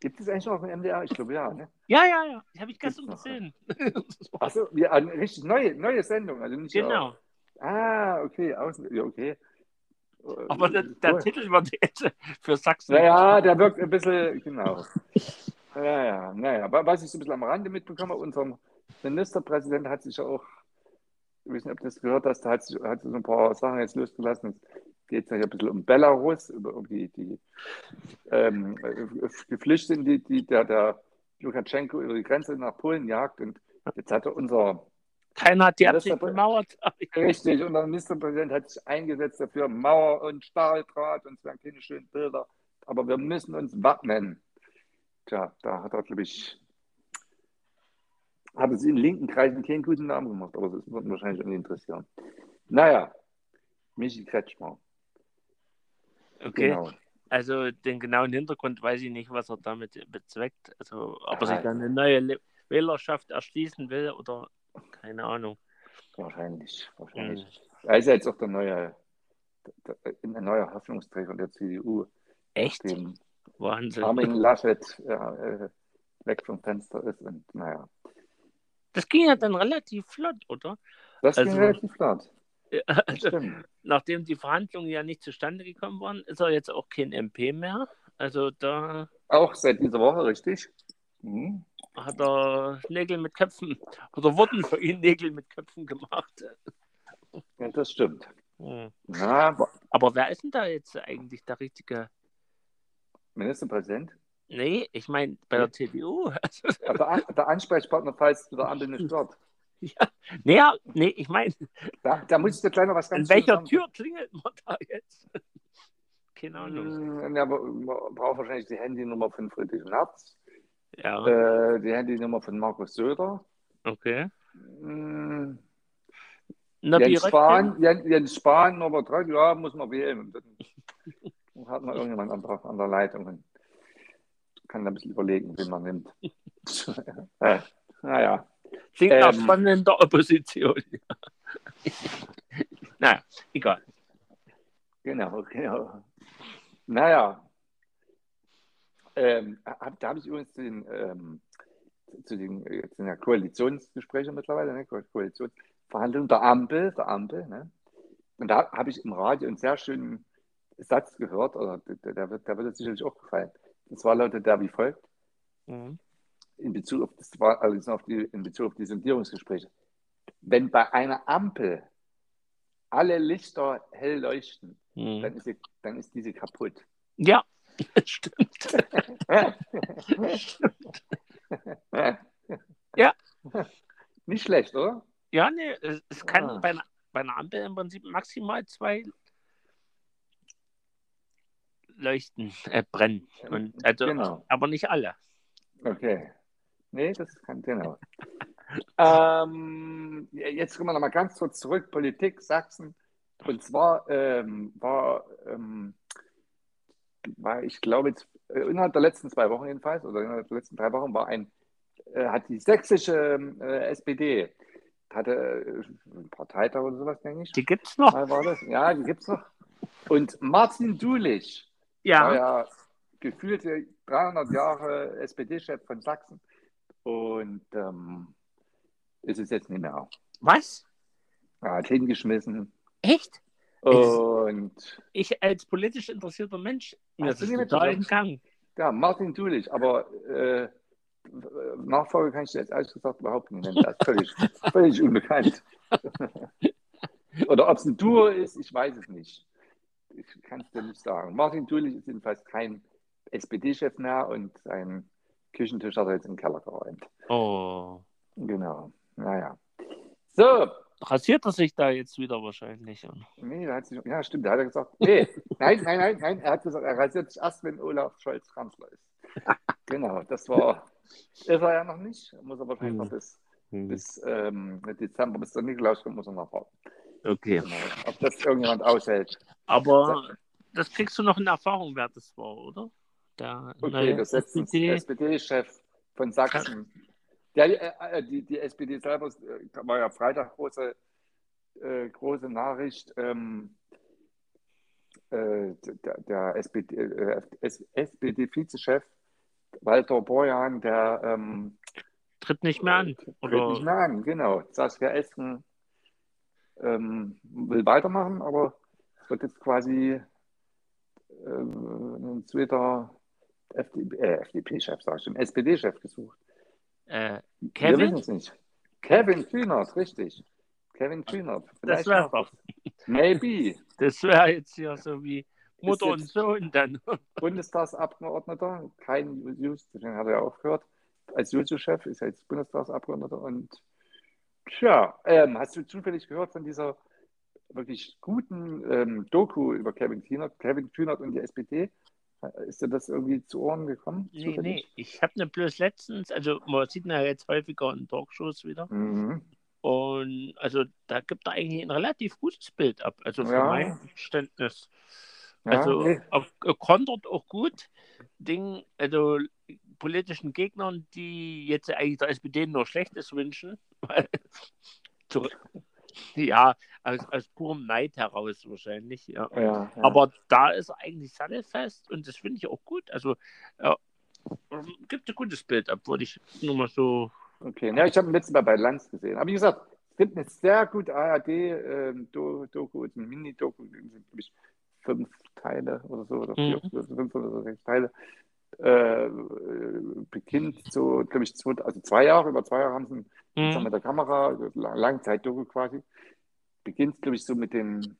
Gibt es eigentlich noch ein MDR? Ich glaube ja. Ne? Ja, ja, ja. Die habe ich gestern gesehen. Achso, ja, eine richtig neue, neue Sendung. Also nicht genau. Auch, ah, okay. Außen, ja, okay. Aber der, der cool. Titel war jetzt für Sachsen. Naja, der wirkt ein bisschen, genau. Ja, ja, naja. Aber was ich so ein bisschen am Rande mitbekomme, unser Ministerpräsident hat sich ja auch, ich weiß nicht, ob du das gehört hast, hat, sich, hat so ein paar Sachen jetzt losgelassen geht es ein bisschen um Belarus, um die, die ähm, Geflüchteten, die, die der, der Lukaschenko über die Grenze nach Polen jagt. Und jetzt hatte unser Keiner hat die Absicht gemauert. Richtig, und der Ministerpräsident hat sich eingesetzt dafür, Mauer und Stahldraht, und es wären keine schönen Bilder, aber wir müssen uns wappnen. Tja, da hat er, glaube ich, hat es in linken Kreisen keinen guten Namen gemacht, aber das wird wahrscheinlich auch nicht interessieren. Naja, Michi Kretschmer. Okay. Genau. Also den genauen Hintergrund weiß ich nicht, was er damit bezweckt. Also ob er sich dann eine neue Le Wählerschaft erschließen will oder keine Ahnung. Wahrscheinlich, wahrscheinlich. Er ist ja jetzt auch der neue, der, der, ein neuer Hoffnungsträger der CDU, Echt? dem Wahnsinn. Armin Laschet äh, äh, weg vom Fenster ist. Und naja, Das ging ja dann relativ flott, oder? das ging Also- relativ flott. Ja, Also, nachdem die Verhandlungen ja nicht zustande gekommen waren, ist er jetzt auch kein MP mehr. Also da Auch seit dieser Woche, richtig? Mhm. hat er Nägel mit Köpfen oder wurden für ihn Nägel mit Köpfen gemacht. Ja, das stimmt. Hm. Na, Aber wer ist denn da jetzt eigentlich der richtige? Ministerpräsident? Nee, ich meine bei der CDU. Also, Ja, Der, An- der Ansprechpartner, falls du der Ampel nicht wird. ja, nee, ja, nee, ich meine, Da, da muss ich dir gleich noch was an ganz welcher Schönes Tür klingelt man da jetzt? Keine. Ahnung. Hm, Ja, man braucht wahrscheinlich die Handynummer von Friedrich Merz, Ja, äh, die Handynummer von Markus Söder. okay. Hm, Na, Jens? Spahn, Jens, Jens Spahn, Nummer 3, ja, muss man wählen. Dann hat man irgendjemand an der, an der Leitung kann da ein bisschen überlegen, wen man nimmt. äh, naja, Klingt nach Ähm. spannender Opposition. naja, egal. genau, genau. Naja, ähm, hab, da habe ich übrigens zu den, ähm, zu den jetzt sind ja Koalitionsgespräche mittlerweile, ne? Ko- Koalitionsverhandlungen der Ampel, der Ampel, ne? Und da habe ich im Radio einen sehr schönen Satz gehört, oder der, der, wird, der wird sicherlich auch gefallen. Und zwar lautet der wie folgt, Mhm. In Bezug auf das war also auf die, in Bezug auf die Sondierungsgespräche. Wenn bei einer Ampel alle Lichter hell leuchten, dann Mhm. ist, sie, dann ist diese kaputt. Ja, stimmt. Ja. Nicht schlecht, oder? Ja, nee, es, es kann Ah. bei, einer, bei einer Ampel im Prinzip maximal zwei Leuchten äh, brennen. Und, also, Genau. Aber nicht alle. Okay. Nee, das kann genau. ähm, jetzt kommen wir nochmal ganz kurz zurück. Politik, Sachsen. Und zwar ähm, war, ähm, war, ich glaube, jetzt, äh, innerhalb der letzten zwei Wochen jedenfalls, oder innerhalb der letzten drei Wochen, war ein, äh, hat die sächsische äh, SPD, hatte äh, einen Parteitag oder sowas, denke ich. Die gibt's noch. Mal war das? Ja, die gibt es noch. Und Martin Dulich, war Ja. ja gefühlte 300 Jahre SPD-Chef von Sachsen und ähm, ist es jetzt nicht mehr. Was? Er hat hingeschmissen Echt? und Ich als politisch interessierter Mensch, mir ist total entgangen. ja, Martin Dulich, aber äh, Nachfolge kann ich dir jetzt ehrlich gesagt überhaupt nicht nennen. Das ist völlig, völlig unbekannt. Oder ob es ein Duo ist, ich weiß es nicht. Ich kann es dir nicht sagen. Martin Dulich ist jedenfalls kein SPD-Chef mehr und sein Küchentisch hat er jetzt im Keller geräumt. Oh. Genau. Naja. So, Rasiert er sich da jetzt wieder wahrscheinlich? nee, da hat sich, ja, stimmt, da hat er gesagt, nee, nein, nein, nein, nein, er hat gesagt, er rasiert sich erst, wenn Olaf Scholz Kanzler ist. Genau, das war, ist er ja noch nicht, muss er wahrscheinlich noch bis, bis ähm, Dezember, bis der Nikolaus kommt, muss er noch warten. Okay. Genau. Ob das irgendjemand aushält. Aber das kriegst du noch in Erfahrung, wer das war, oder? Der Okay, das SPD. SPD-Chef von Sachsen. Ja, die, äh, die, die SPD selber äh, war ja Freitag große, äh, große Nachricht. Ähm, äh, der der SPD, äh, SPD-Vizechef Walter Borjan, der ähm, Tritt nicht mehr an. tritt Oder? nicht mehr an, genau. Saskia Esken ähm, will weitermachen, aber es wird jetzt quasi ähm, ein zweiter FDP, äh, FDP-Chef, sag ich schon, SPD-Chef gesucht. Äh, Wir Kevin? wissen es nicht. Kevin Kühnert, richtig. Kevin Kühnert. Das wäre doch. Maybe. Das wäre jetzt hier so wie Mutter und Sohn dann. Bundestagsabgeordneter, kein Just, den hat er ja aufgehört. Als Juso-Chef ist er jetzt Bundestagsabgeordneter und Tja, ähm, hast du zufällig gehört von dieser wirklich guten ähm, Doku über Kevin Kühnert, Kevin Kühnert und die SPD? Ist dir das irgendwie zu Ohren gekommen? Nee, zufällig? nee, ich habe ne bloß letztens, also man sieht ihn ja jetzt häufiger in Talkshows wieder. Mhm. Und also da gibt er eigentlich ein relativ gutes Bild ab, also für ja. mein Verständnis. Ja, also nee. er kontert auch gut Ding, also politischen Gegnern, die jetzt eigentlich der SPD nur Schlechtes wünschen. ja, aus, aus purem Neid heraus wahrscheinlich. Ja. ja, ja. Aber da ist er eigentlich sattelfest und das finde ich auch gut. Also ja, gibt ein gutes Bild ab, wollte ich nur mal so. Okay, ja, ich habe ihn letzten Mal bei Lanz gesehen. Aber wie gesagt, es gibt eine sehr gute ARD-Doku, ähm, eine Mini-Doku, fünf Teile oder so, oder vier, mhm. fünf oder sechs Teile. Äh, beginnt so, glaube ich, zwei, also zwei Jahre, über zwei Jahre haben sie mhm. mit der Kamera, Langzeitdoku quasi. Beginnt, glaube ich, so mit den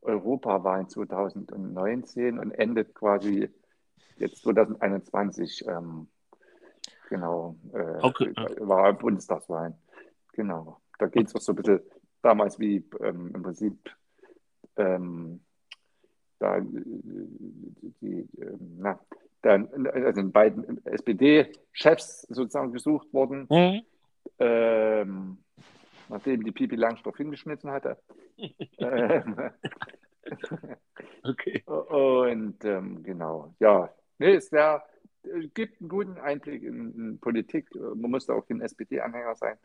Europawahlen 2019 und endet quasi jetzt 2021. Ähm, genau, äh, okay. war Bundestagswahlen. Genau. Da geht es auch so ein bisschen damals wie ähm, im Prinzip ähm, da, die, ähm, na, dann, also den beiden SPD-Chefs sozusagen gesucht worden, mhm. ähm, nachdem die Pipi Langstoff hingeschnitten hatte. ähm, okay. Und ähm, genau, ja, nee, es wär, gibt einen guten Einblick in, in Politik. Man muss da auch kein SPD-Anhänger sein.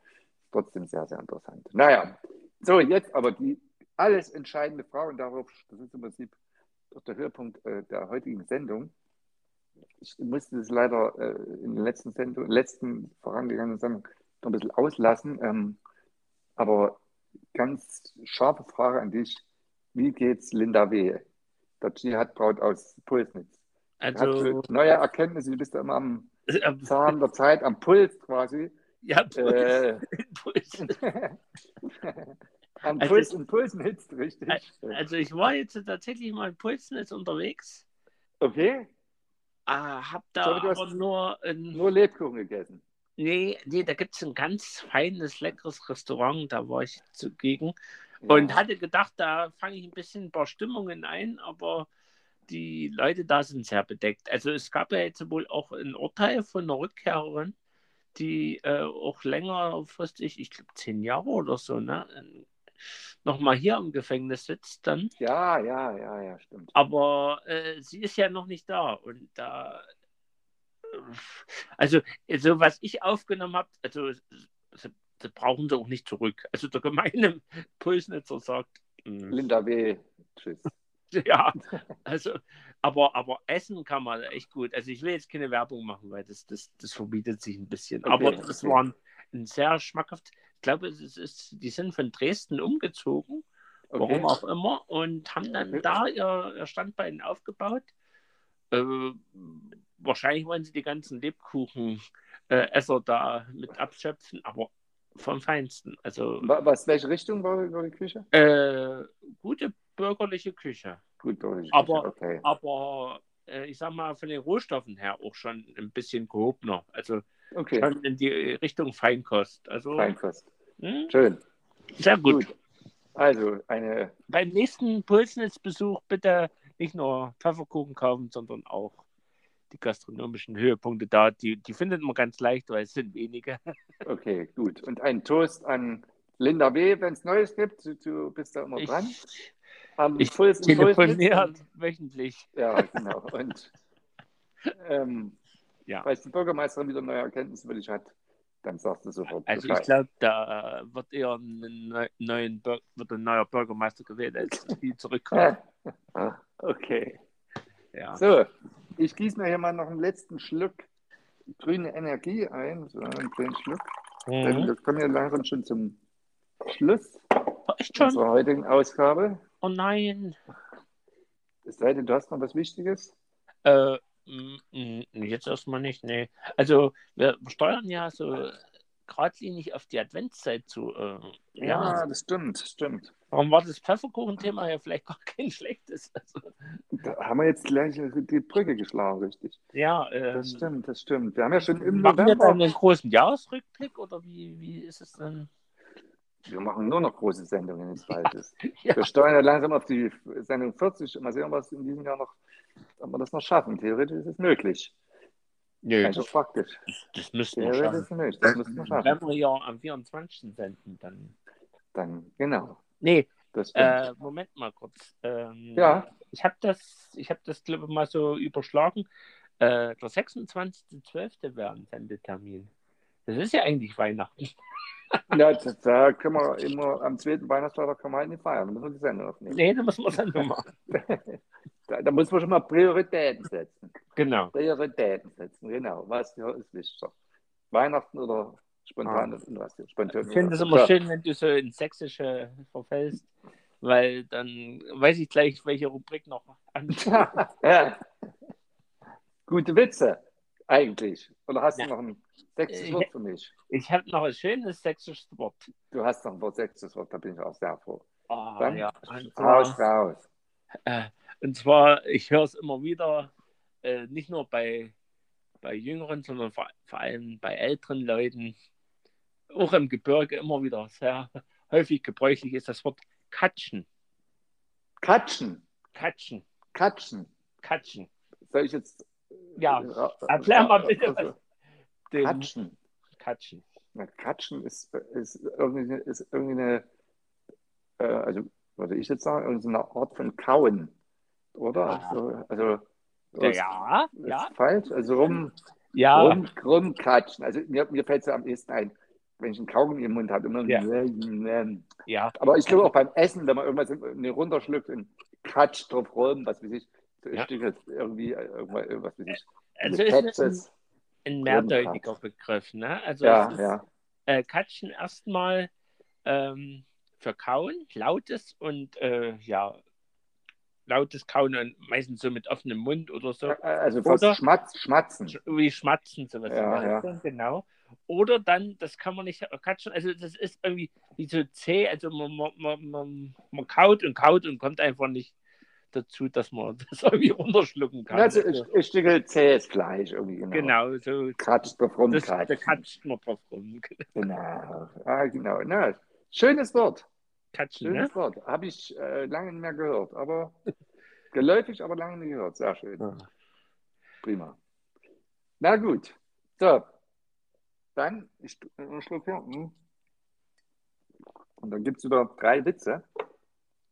Trotzdem sehr, sehr interessant. Naja, so, jetzt aber die alles entscheidende Frage, und darauf, das ist im Prinzip der Höhepunkt äh, der heutigen Sendung. Ich musste das leider äh, in den letzten Sendung, letzten vorangegangenen Sendung noch ein bisschen auslassen. Ähm, aber ganz scharfe Frage an dich. Wie geht's Linda W.? Der Dschihad-Braut aus Pulsnitz. Also, neue Erkenntnisse, du bist ja immer am Zahn der Zeit, am Puls quasi. Ja, Puls. Äh. Am also Puls und Pulsnitz, richtig. Also ich war jetzt tatsächlich mal im Pulsnitz unterwegs. Okay. Äh, hab da so, aber nur... Ein, nur Lebkuchen gegessen. Nee, nee, da gibt es ein ganz feines, leckeres Restaurant, da war ich zugegen. Ja. Und hatte gedacht, da fange ich ein bisschen ein paar Stimmungen ein, aber die Leute da sind sehr bedeckt. Also es gab ja jetzt wohl auch ein Urteil von einer Rückkehrerin, die äh, auch längerfristig, ich glaube zehn Jahre oder so, ne, nochmal hier im Gefängnis sitzt dann. Ja, ja, ja, ja, stimmt. Aber äh, sie ist ja noch nicht da und da. Also, so was ich aufgenommen habe, also das brauchen sie auch nicht zurück. Also der gemeine Pulsnitzer sagt. Hm. Linda W. Tschüss. Ja, also, aber, aber essen kann man echt gut. Also ich will jetzt keine Werbung machen, weil das, das, das verbietet sich ein bisschen. Okay, aber das okay. waren ein sehr schmackhaft glaube, es ist, die sind von Dresden umgezogen, okay. warum auch immer, und haben dann da ihr, ihr Standbein aufgebaut. Äh, wahrscheinlich wollen sie die ganzen Lebkuchen-Esser da mit abschöpfen, aber vom Feinsten. Also, Was, welche Richtung war, war die Küche? Äh, gute bürgerliche Küche. Gut bürgerliche Küche, aber, okay. Aber äh, ich sag mal, von den Rohstoffen her auch schon ein bisschen gehobener. Also okay. schon in die Richtung Feinkost. Also, Feinkost. Hm? Schön. Sehr gut. gut. Also eine. Beim nächsten Pulsnetzbesuch bitte nicht nur Pfefferkuchen kaufen, sondern auch die gastronomischen Höhepunkte da. Die, die findet man ganz leicht, weil es sind wenige. Okay, gut. Und ein Toast an Linda W., wenn es Neues gibt. Du, du, bist da immer ich, dran. Am ich Puls telefoniere wöchentlich. Ja, genau. Und ähm, ja. falls die Bürgermeisterin wieder neue Erkenntnisse für dich hat, dann sagst du sofort. Also Bescheid. ich glaube, da wird eher ein, neuen, wird ein neuer Bürgermeister gewählt, als die zurückkommen. okay. Ja. So, ich gieße mir hier mal noch einen letzten Schluck grüne Energie ein. So einen kleinen Schluck. Mhm. Wir kommen ja langsam schon zum Schluss oh, Echt schon? unserer heutigen Ausgabe. Oh nein. Es sei denn, du hast noch was Wichtiges. Äh, jetzt erstmal nicht, nee. Also wir steuern ja so geradlinig auf die Adventszeit zu. Äh, ja, ja, das stimmt, stimmt. Warum war das Pfefferkuchenthema ja vielleicht gar kein schlechtes? Also. haben wir jetzt gleich die Brücke geschlagen, richtig. Ja, ähm, Das stimmt, das stimmt. Wir haben ja schon im machen wir dann November. einen großen Jahresrückblick oder wie, wie ist es denn? Wir machen nur noch große Sendungen jetzt bald ist. Ja. Wir steuern ja langsam auf die Sendung 40. Mal sehen, was in diesem Jahr noch, ob wir das noch schaffen. Theoretisch ist es möglich. Nö, Also das, praktisch. das müssen wir Theoretisch ist schaffen. es möglich. Das müssen wir schaffen. Wenn wir ja am 24. senden, dann. Dann, genau. Nee, Das äh, Moment mal kurz. Ähm, Ja. Ich habe das, ich habe das, glaube ich, mal so überschlagen. Äh, der 26.12. wäre ein Sendetermin. Das ist ja eigentlich Weihnachten. Ja, da- da können wir immer am zweiten Weihnachtsfeiertag kann man halt nicht feiern. Da müssen wir die Sendung aufnehmen. Nee, da müssen wir Sendung machen. Da, da muss man schon mal Prioritäten setzen. Genau. Prioritäten setzen, genau. Was ja, ist wichtiger? Weihnachten oder spontan und was hier? Spontan. Ich finde es immer schön, wenn du so ins Sächsische verfällst, weil dann weiß ich gleich, welche Rubrik noch an. ja. Gute Witze, eigentlich. Oder hast du Ja. noch ein sächsisches Wort für mich? Ich habe noch ein schönes sächsisches Wort. Du hast noch ein Wort sächsisches Wort, da bin ich auch sehr froh. Ah, Dann ja. Und Raus, zwar, raus. äh, und zwar, ich höre es immer wieder, äh, nicht nur bei, bei Jüngeren, sondern vor, vor allem bei älteren Leuten, auch im Gebirge immer wieder sehr häufig gebräuchlich ist das Wort Katschen. Katschen. Katschen. Katschen. Katschen. Soll ich jetzt. Ja, äh, erklär mal bitte, also, was- Den Katschen. Katschen. Na, Katschen ist, ist, irgendwie, ist irgendwie eine, äh, also würde ich jetzt sagen, irgendeine Art von Kauen, oder? Ah. Also, also Ja, ist, ja, ist ja. falsch, also rum, Ja, rum, rumkatschen. Also mir, mir fällt es am ehesten ein, wenn ich einen Kaugummi im Mund habe, immer Ja. ja. ja. Aber ich glaube auch beim Essen, wenn man irgendwas in- runterschluckt und katscht drauf rum, was weiß ich, so ein Ja. Stück jetzt irgendwie, äh, irgendwas, irgendwas weiß ich, Also eine ist ein, mehrdeutiger Begriff. Ne? Also Ja, ist, ja. äh, Katschen erstmal ähm, für Kauen, lautes und äh, ja, lautes Kauen und meistens so mit offenem Mund oder so. Also fast Oder- Schmatz, Schmatzen. Wie Schmatzen, sowas. Ja, ja. Genau. Oder dann, das kann man nicht katschen, also das ist irgendwie wie so zäh, also man, man, man, man kaut und kaut und kommt einfach nicht dazu, dass man das irgendwie runterschlucken kann. Also ein, ein Stück zähes Fleisch irgendwie, genau. genau, so Katscht drauf rum, das, da katscht man drauf rum. Genau. Ah, genau. Na, schönes Wort. Katschen, ne? Schönes Wort. Habe ich äh, lange nicht mehr gehört. Aber geläufig, aber lange nicht gehört. Sehr schön. Ja. Prima. Na gut. So. Dann, ich einen Schluck hier. Hm. Und dann gibt es wieder drei Witze.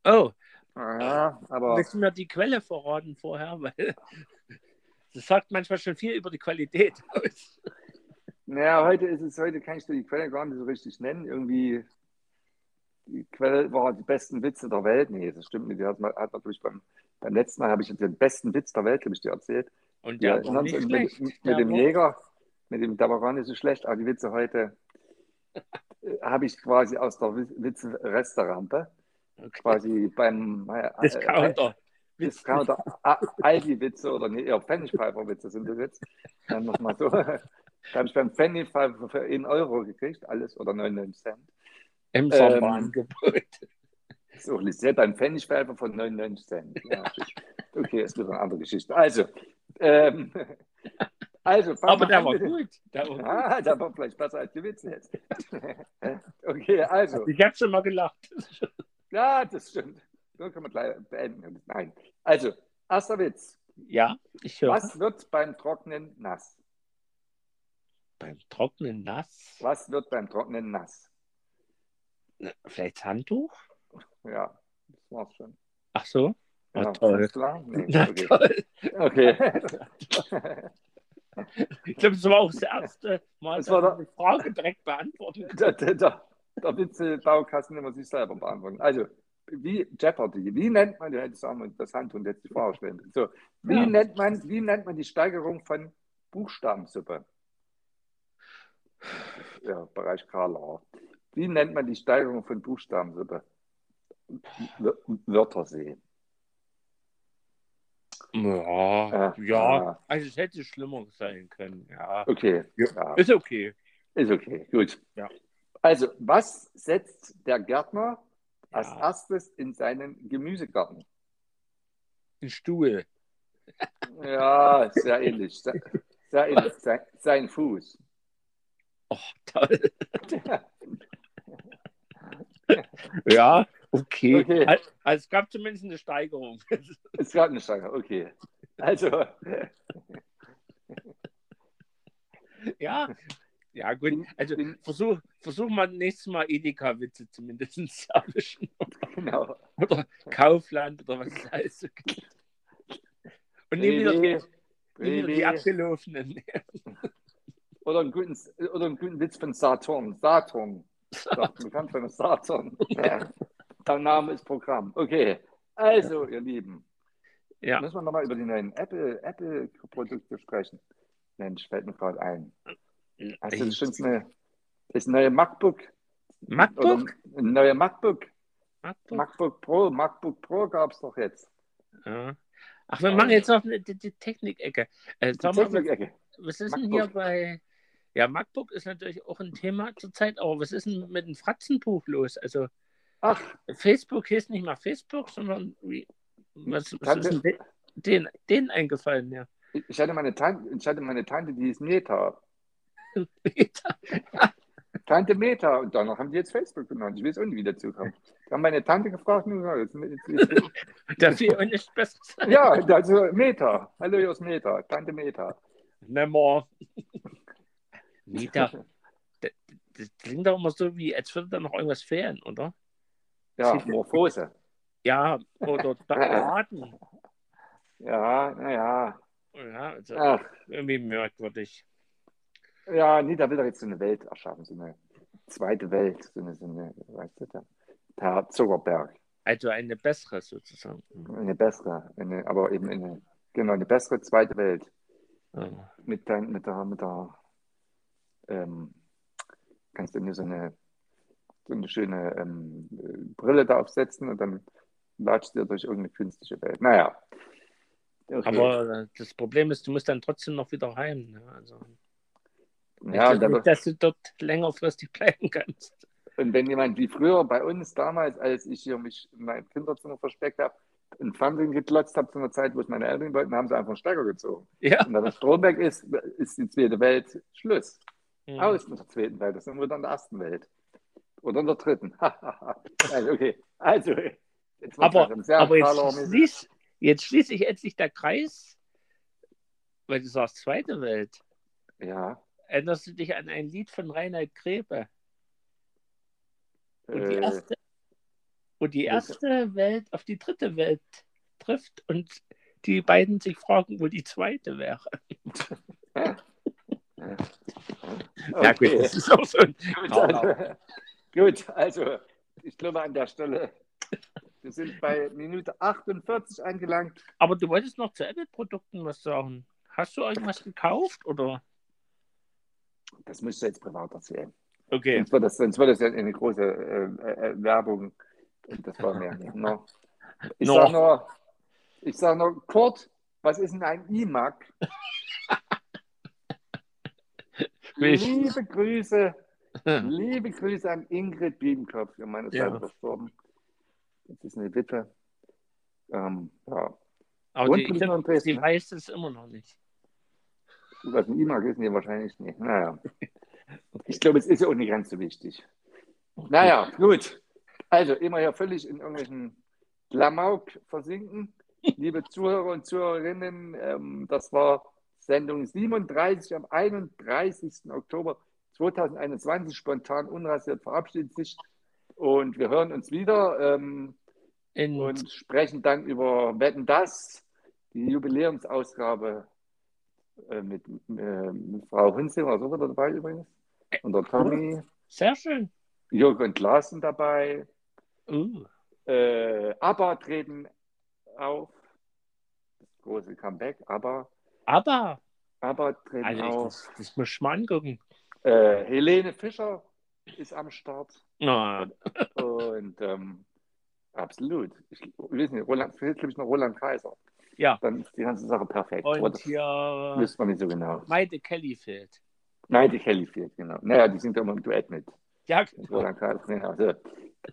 Oh, Ja, aber willst du mir die Quelle verraten vorher? Weil das sagt manchmal schon viel über die Qualität aus. naja, heute ist es, heute kann ich dir die Quelle gar nicht so richtig nennen. Irgendwie, die Quelle war die besten Witze der Welt. Nee, das stimmt nicht. Die hat, man- hat natürlich beim, beim letzten Mal habe ich den besten Witz der Welt, habe ich dir erzählt. Und Ja, der war nicht mit, schlecht. mit, Der mit dem war- Jäger, mit dem, der war gar nicht so schlecht, aber die Witze heute äh, habe ich quasi aus der Witz- Witze-Restaurante, Okay. quasi beim äh, Discounter. Äh, Discounter A- Aldi-Witze oder nee, ja, Pfennigpfeifer-Witze sind das jetzt. Dann nochmal so. Da habe ich beim Pfennigpfeifer für 1 Euro gekriegt, alles oder 99 Cent. Im Ähm, Sonderangebot. So, Lisette beim Pfennigpfeifer von 99 Cent. Ja, okay, ist wieder eine andere Geschichte. Also, ähm, also Aber der war gut. Der war gut. Ah, der war vielleicht besser als die Witze jetzt. okay, also. Ich habe schon mal gelacht. Ja, das stimmt. So können wir gleich beenden. Nein. Also, erster Witz. Ja, ich höre. Was wird beim Trocknen nass? Beim Trocknen nass. Was wird beim Trocknen nass? Vielleicht das Handtuch? Ja, das war's schon. Ach so. Na Ja, toll. Nee, Na okay. toll. okay. Ich glaube, das war auch das erste Mal, Das dass war ich die Frage direkt beantworten der, der, der, der Witze-Baukasten immer sich selber beantworten. Also, wie Jeopardy, wie nennt man, ja, jetzt sagen wir das Hand und jetzt die Frage stellen. So, wie, Ja. nennt man, wie nennt man die Steigerung von Buchstabensuppe? Ja, Bereich Karla. Wie nennt man die Steigerung von Buchstabensuppe? Wörtersee. Ja, Ja, ja, also es hätte schlimmer sein können. Ja, Okay, ja, ist okay. ist okay, gut. Ja. Also, was setzt der Gärtner als Ja. erstes in seinen Gemüsegarten? Ein Stuhl. Ja, sehr ähnlich. Sehr, sehr ähnlich. Sein, sein Fuß. Oh, toll. ja, okay. Okay. Also, es gab zumindest eine Steigerung. Es gab eine Steigerung, okay. Also, ja. Ja, gut. Also versuch, versuch mal nächstes Mal Edeka-Witze zumindest zu erwischen. genau. Oder Kaufland oder was es alles so gibt. Und nie wieder, nie wieder die abgelaufenen. Oder einen guten, oder einen guten Witz von Saturn. Saturn. Doch, bekannt von Saturn. Ja. Der Name ist Programm. Okay. Also, ihr Lieben, Ja. müssen wir nochmal über die neuen Apple- Apple-Produkte sprechen. Mensch, fällt mir gerade ein. Hast du schon eine, das neue MacBook? MacBook? Oder ein neuer MacBook? MacBook? MacBook Pro, MacBook Pro gab es doch jetzt. Ja. Ach, wir machen jetzt noch eine, die, die Technik-Ecke. Äh, mal, was, Technik-Ecke. was ist denn MacBook. hier bei. Ja, MacBook ist natürlich auch ein Thema zurzeit, aber was ist denn mit dem Fratzenbuch los? Also, Ach, Facebook hieß nicht mal Facebook, sondern wie, was, was Tante- ist denn den, den, denen eingefallen? Ja. ich hatte meine Tante, ich hatte meine Tante, die ist Meta. Tante Meta. Und danach haben die jetzt Facebook genannt. Ich weiß auch nicht, wie dazu kam. Da haben meine Tante gefragt, und gesagt, jetzt, jetzt, jetzt, da fiel auch nicht besser sein. ja, also Meta. Hallo, hier ist Meta. Tante Meta. Nimmer. Mieter. Das, das klingt doch immer so, wie als würde da noch irgendwas fehlen, oder? Ja, Morphose. Ja, oder Daten. Ja, naja. Ja, also Ach, irgendwie merkwürdig. Ja, nee, da will er jetzt so eine Welt erschaffen, so eine zweite Welt, so eine, so eine weißt du, der, der Zuckerberg. Also eine bessere sozusagen. Eine bessere, eine, aber eben eine, genau, eine bessere zweite Welt. Ja. Mit, dein, mit der, mit der ähm, kannst du dir so eine, so eine schöne ähm, äh, Brille da aufsetzen und dann latscht dir durch irgendeine künstliche Welt. Naja. Okay. Aber äh, das Problem ist, du musst dann trotzdem noch wieder heim. Ne? Also, ja, nicht, dass du dort längerfristig bleiben kannst. und wenn jemand wie früher bei uns damals, als ich hier mich in meinem Kinderzimmer versteckt habe, ein Fernsehen geklotzt habe zu einer Zeit, wo es meine Eltern wollten, haben sie einfach einen Stecker gezogen. Ja. Und da der Strom weg ist, ist die zweite Welt Schluss. Mhm. Aus mit der zweiten Welt. Das sind wir dann in der ersten Welt. Oder in der dritten. also, okay. Also, jetzt Aber, aber jetzt, schließ, jetzt schließe ich endlich der Kreis, weil du sagst zweite Welt. Ja. Erinnerst du dich an ein Lied von Reinhard Grebe? Und die Äh, erste, wo die erste Welt auf die dritte Welt trifft und die beiden sich fragen, wo die zweite wäre. Ja, gut, okay. das ist auch so ein. Gut, also, gut, also ich glaube an der Stelle, wir sind bei Minute 48 angelangt. Aber du wolltest noch zu Apple-Produkten was sagen. Hast du irgendwas gekauft oder? Das müsst ihr jetzt privat erzählen. Okay. Sonst wird das, sonst wird das ja eine große äh, äh, Werbung. Und das war nicht. No. Ich No. sage nur, ich sag nur, Kurt, was ist denn ein iMac? Mich. Liebe Grüße, liebe Grüße an Ingrid Biedenkopf, für meine Ja. Seite verstorben. Das ist eine Witwe. Ähm, ja. Aber Und die, ich ne? weiß es immer noch nicht. Was ein iMac ist, nee, wahrscheinlich nicht. Naja. Ich glaube, es ist ja auch nicht ganz so wichtig. Naja, gut. Also, immer hier völlig in irgendwelchen Klamauk versinken. Liebe Zuhörer und Zuhörerinnen, ähm, das war Sendung 37 am 31. Oktober 2021. Spontan unrasiert verabschiedet sich. Und wir hören uns wieder ähm, und sprechen dann über Wetten das, die Jubiläumsausgabe äh, mit, äh, mit Frau Hunzinger, so wieder dabei übrigens. Und der Tommy, sehr schön. Jürgen und Larsen dabei. Uh, Äh, ABBA treten auf. Das große Comeback. ABBA, aber, ABBA treten also ich, auf. das, das muss ich mal angucken. Äh, Helene Fischer ist am Start. Na, Und ähm, absolut. Ich, ich weiß nicht, Roland, fehlt, glaube ich, noch Roland Kaiser. Ja. Dann ist die ganze Sache perfekt. Und das hier wissen wir nicht so genau. Maite Kelly fehlt. Die Kelly fehlt, genau. Naja, die sind ja immer im Duett mit Ja. Genau, so.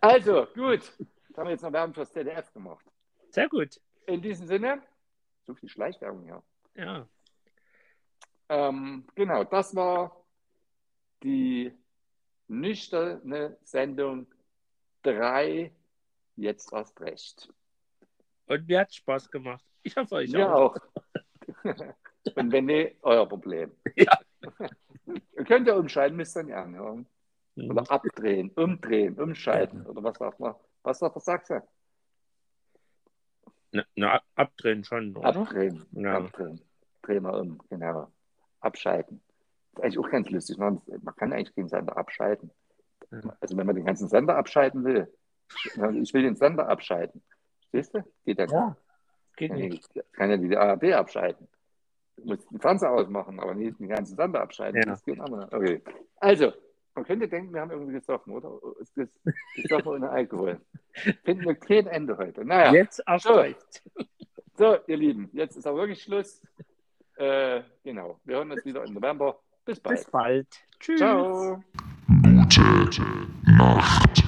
Also, gut. Jetzt haben wir jetzt noch Werbung fürs ZDF gemacht. sehr gut. In diesem Sinne, so viel Schleichwerbung hier. Ja. Ähm, genau, das war die nüchterne Sendung 3, jetzt erst recht. Und mir hat Spaß gemacht. Ich hoffe euch Mir auch. auch. Und wenn nicht, euer Problem. Ja. Ihr könnt ja umschalten, müsst ihr nicht anhören. Mhm. Oder abdrehen, umdrehen, umschalten. Oder was sagt man? Was sagt der Sachse? Na, na, ab- abdrehen schon, oder? Abdrehen. Ja. Abdrehen. Drehen wir um, genau. Abschalten. Das ist eigentlich auch ganz lustig. Man, man kann eigentlich keinen Sender abschalten. Ja. Also wenn man den ganzen Sender abschalten will. Ich will den Sender abschalten. Verstehst du? Geht ja. Ja. Geht Kann ja, nicht. nicht- kann ja die ARD abschalten. Du musst den Fernseher ausmachen, aber nicht den ganzen Sender abschalten. Ja. Das geht nicht. Okay. Also, man könnte denken, wir haben irgendwie gesoffen, oder? Ist das gesoffen ohne Alkohol? Finden wir kein Ende heute. Naja, Jetzt erst So. recht. so, ihr Lieben, jetzt ist aber wirklich Schluss. Äh, genau, wir hören uns wieder im November. Bis bald. Bis bald. Tschüss. Ciao. Gute Nacht.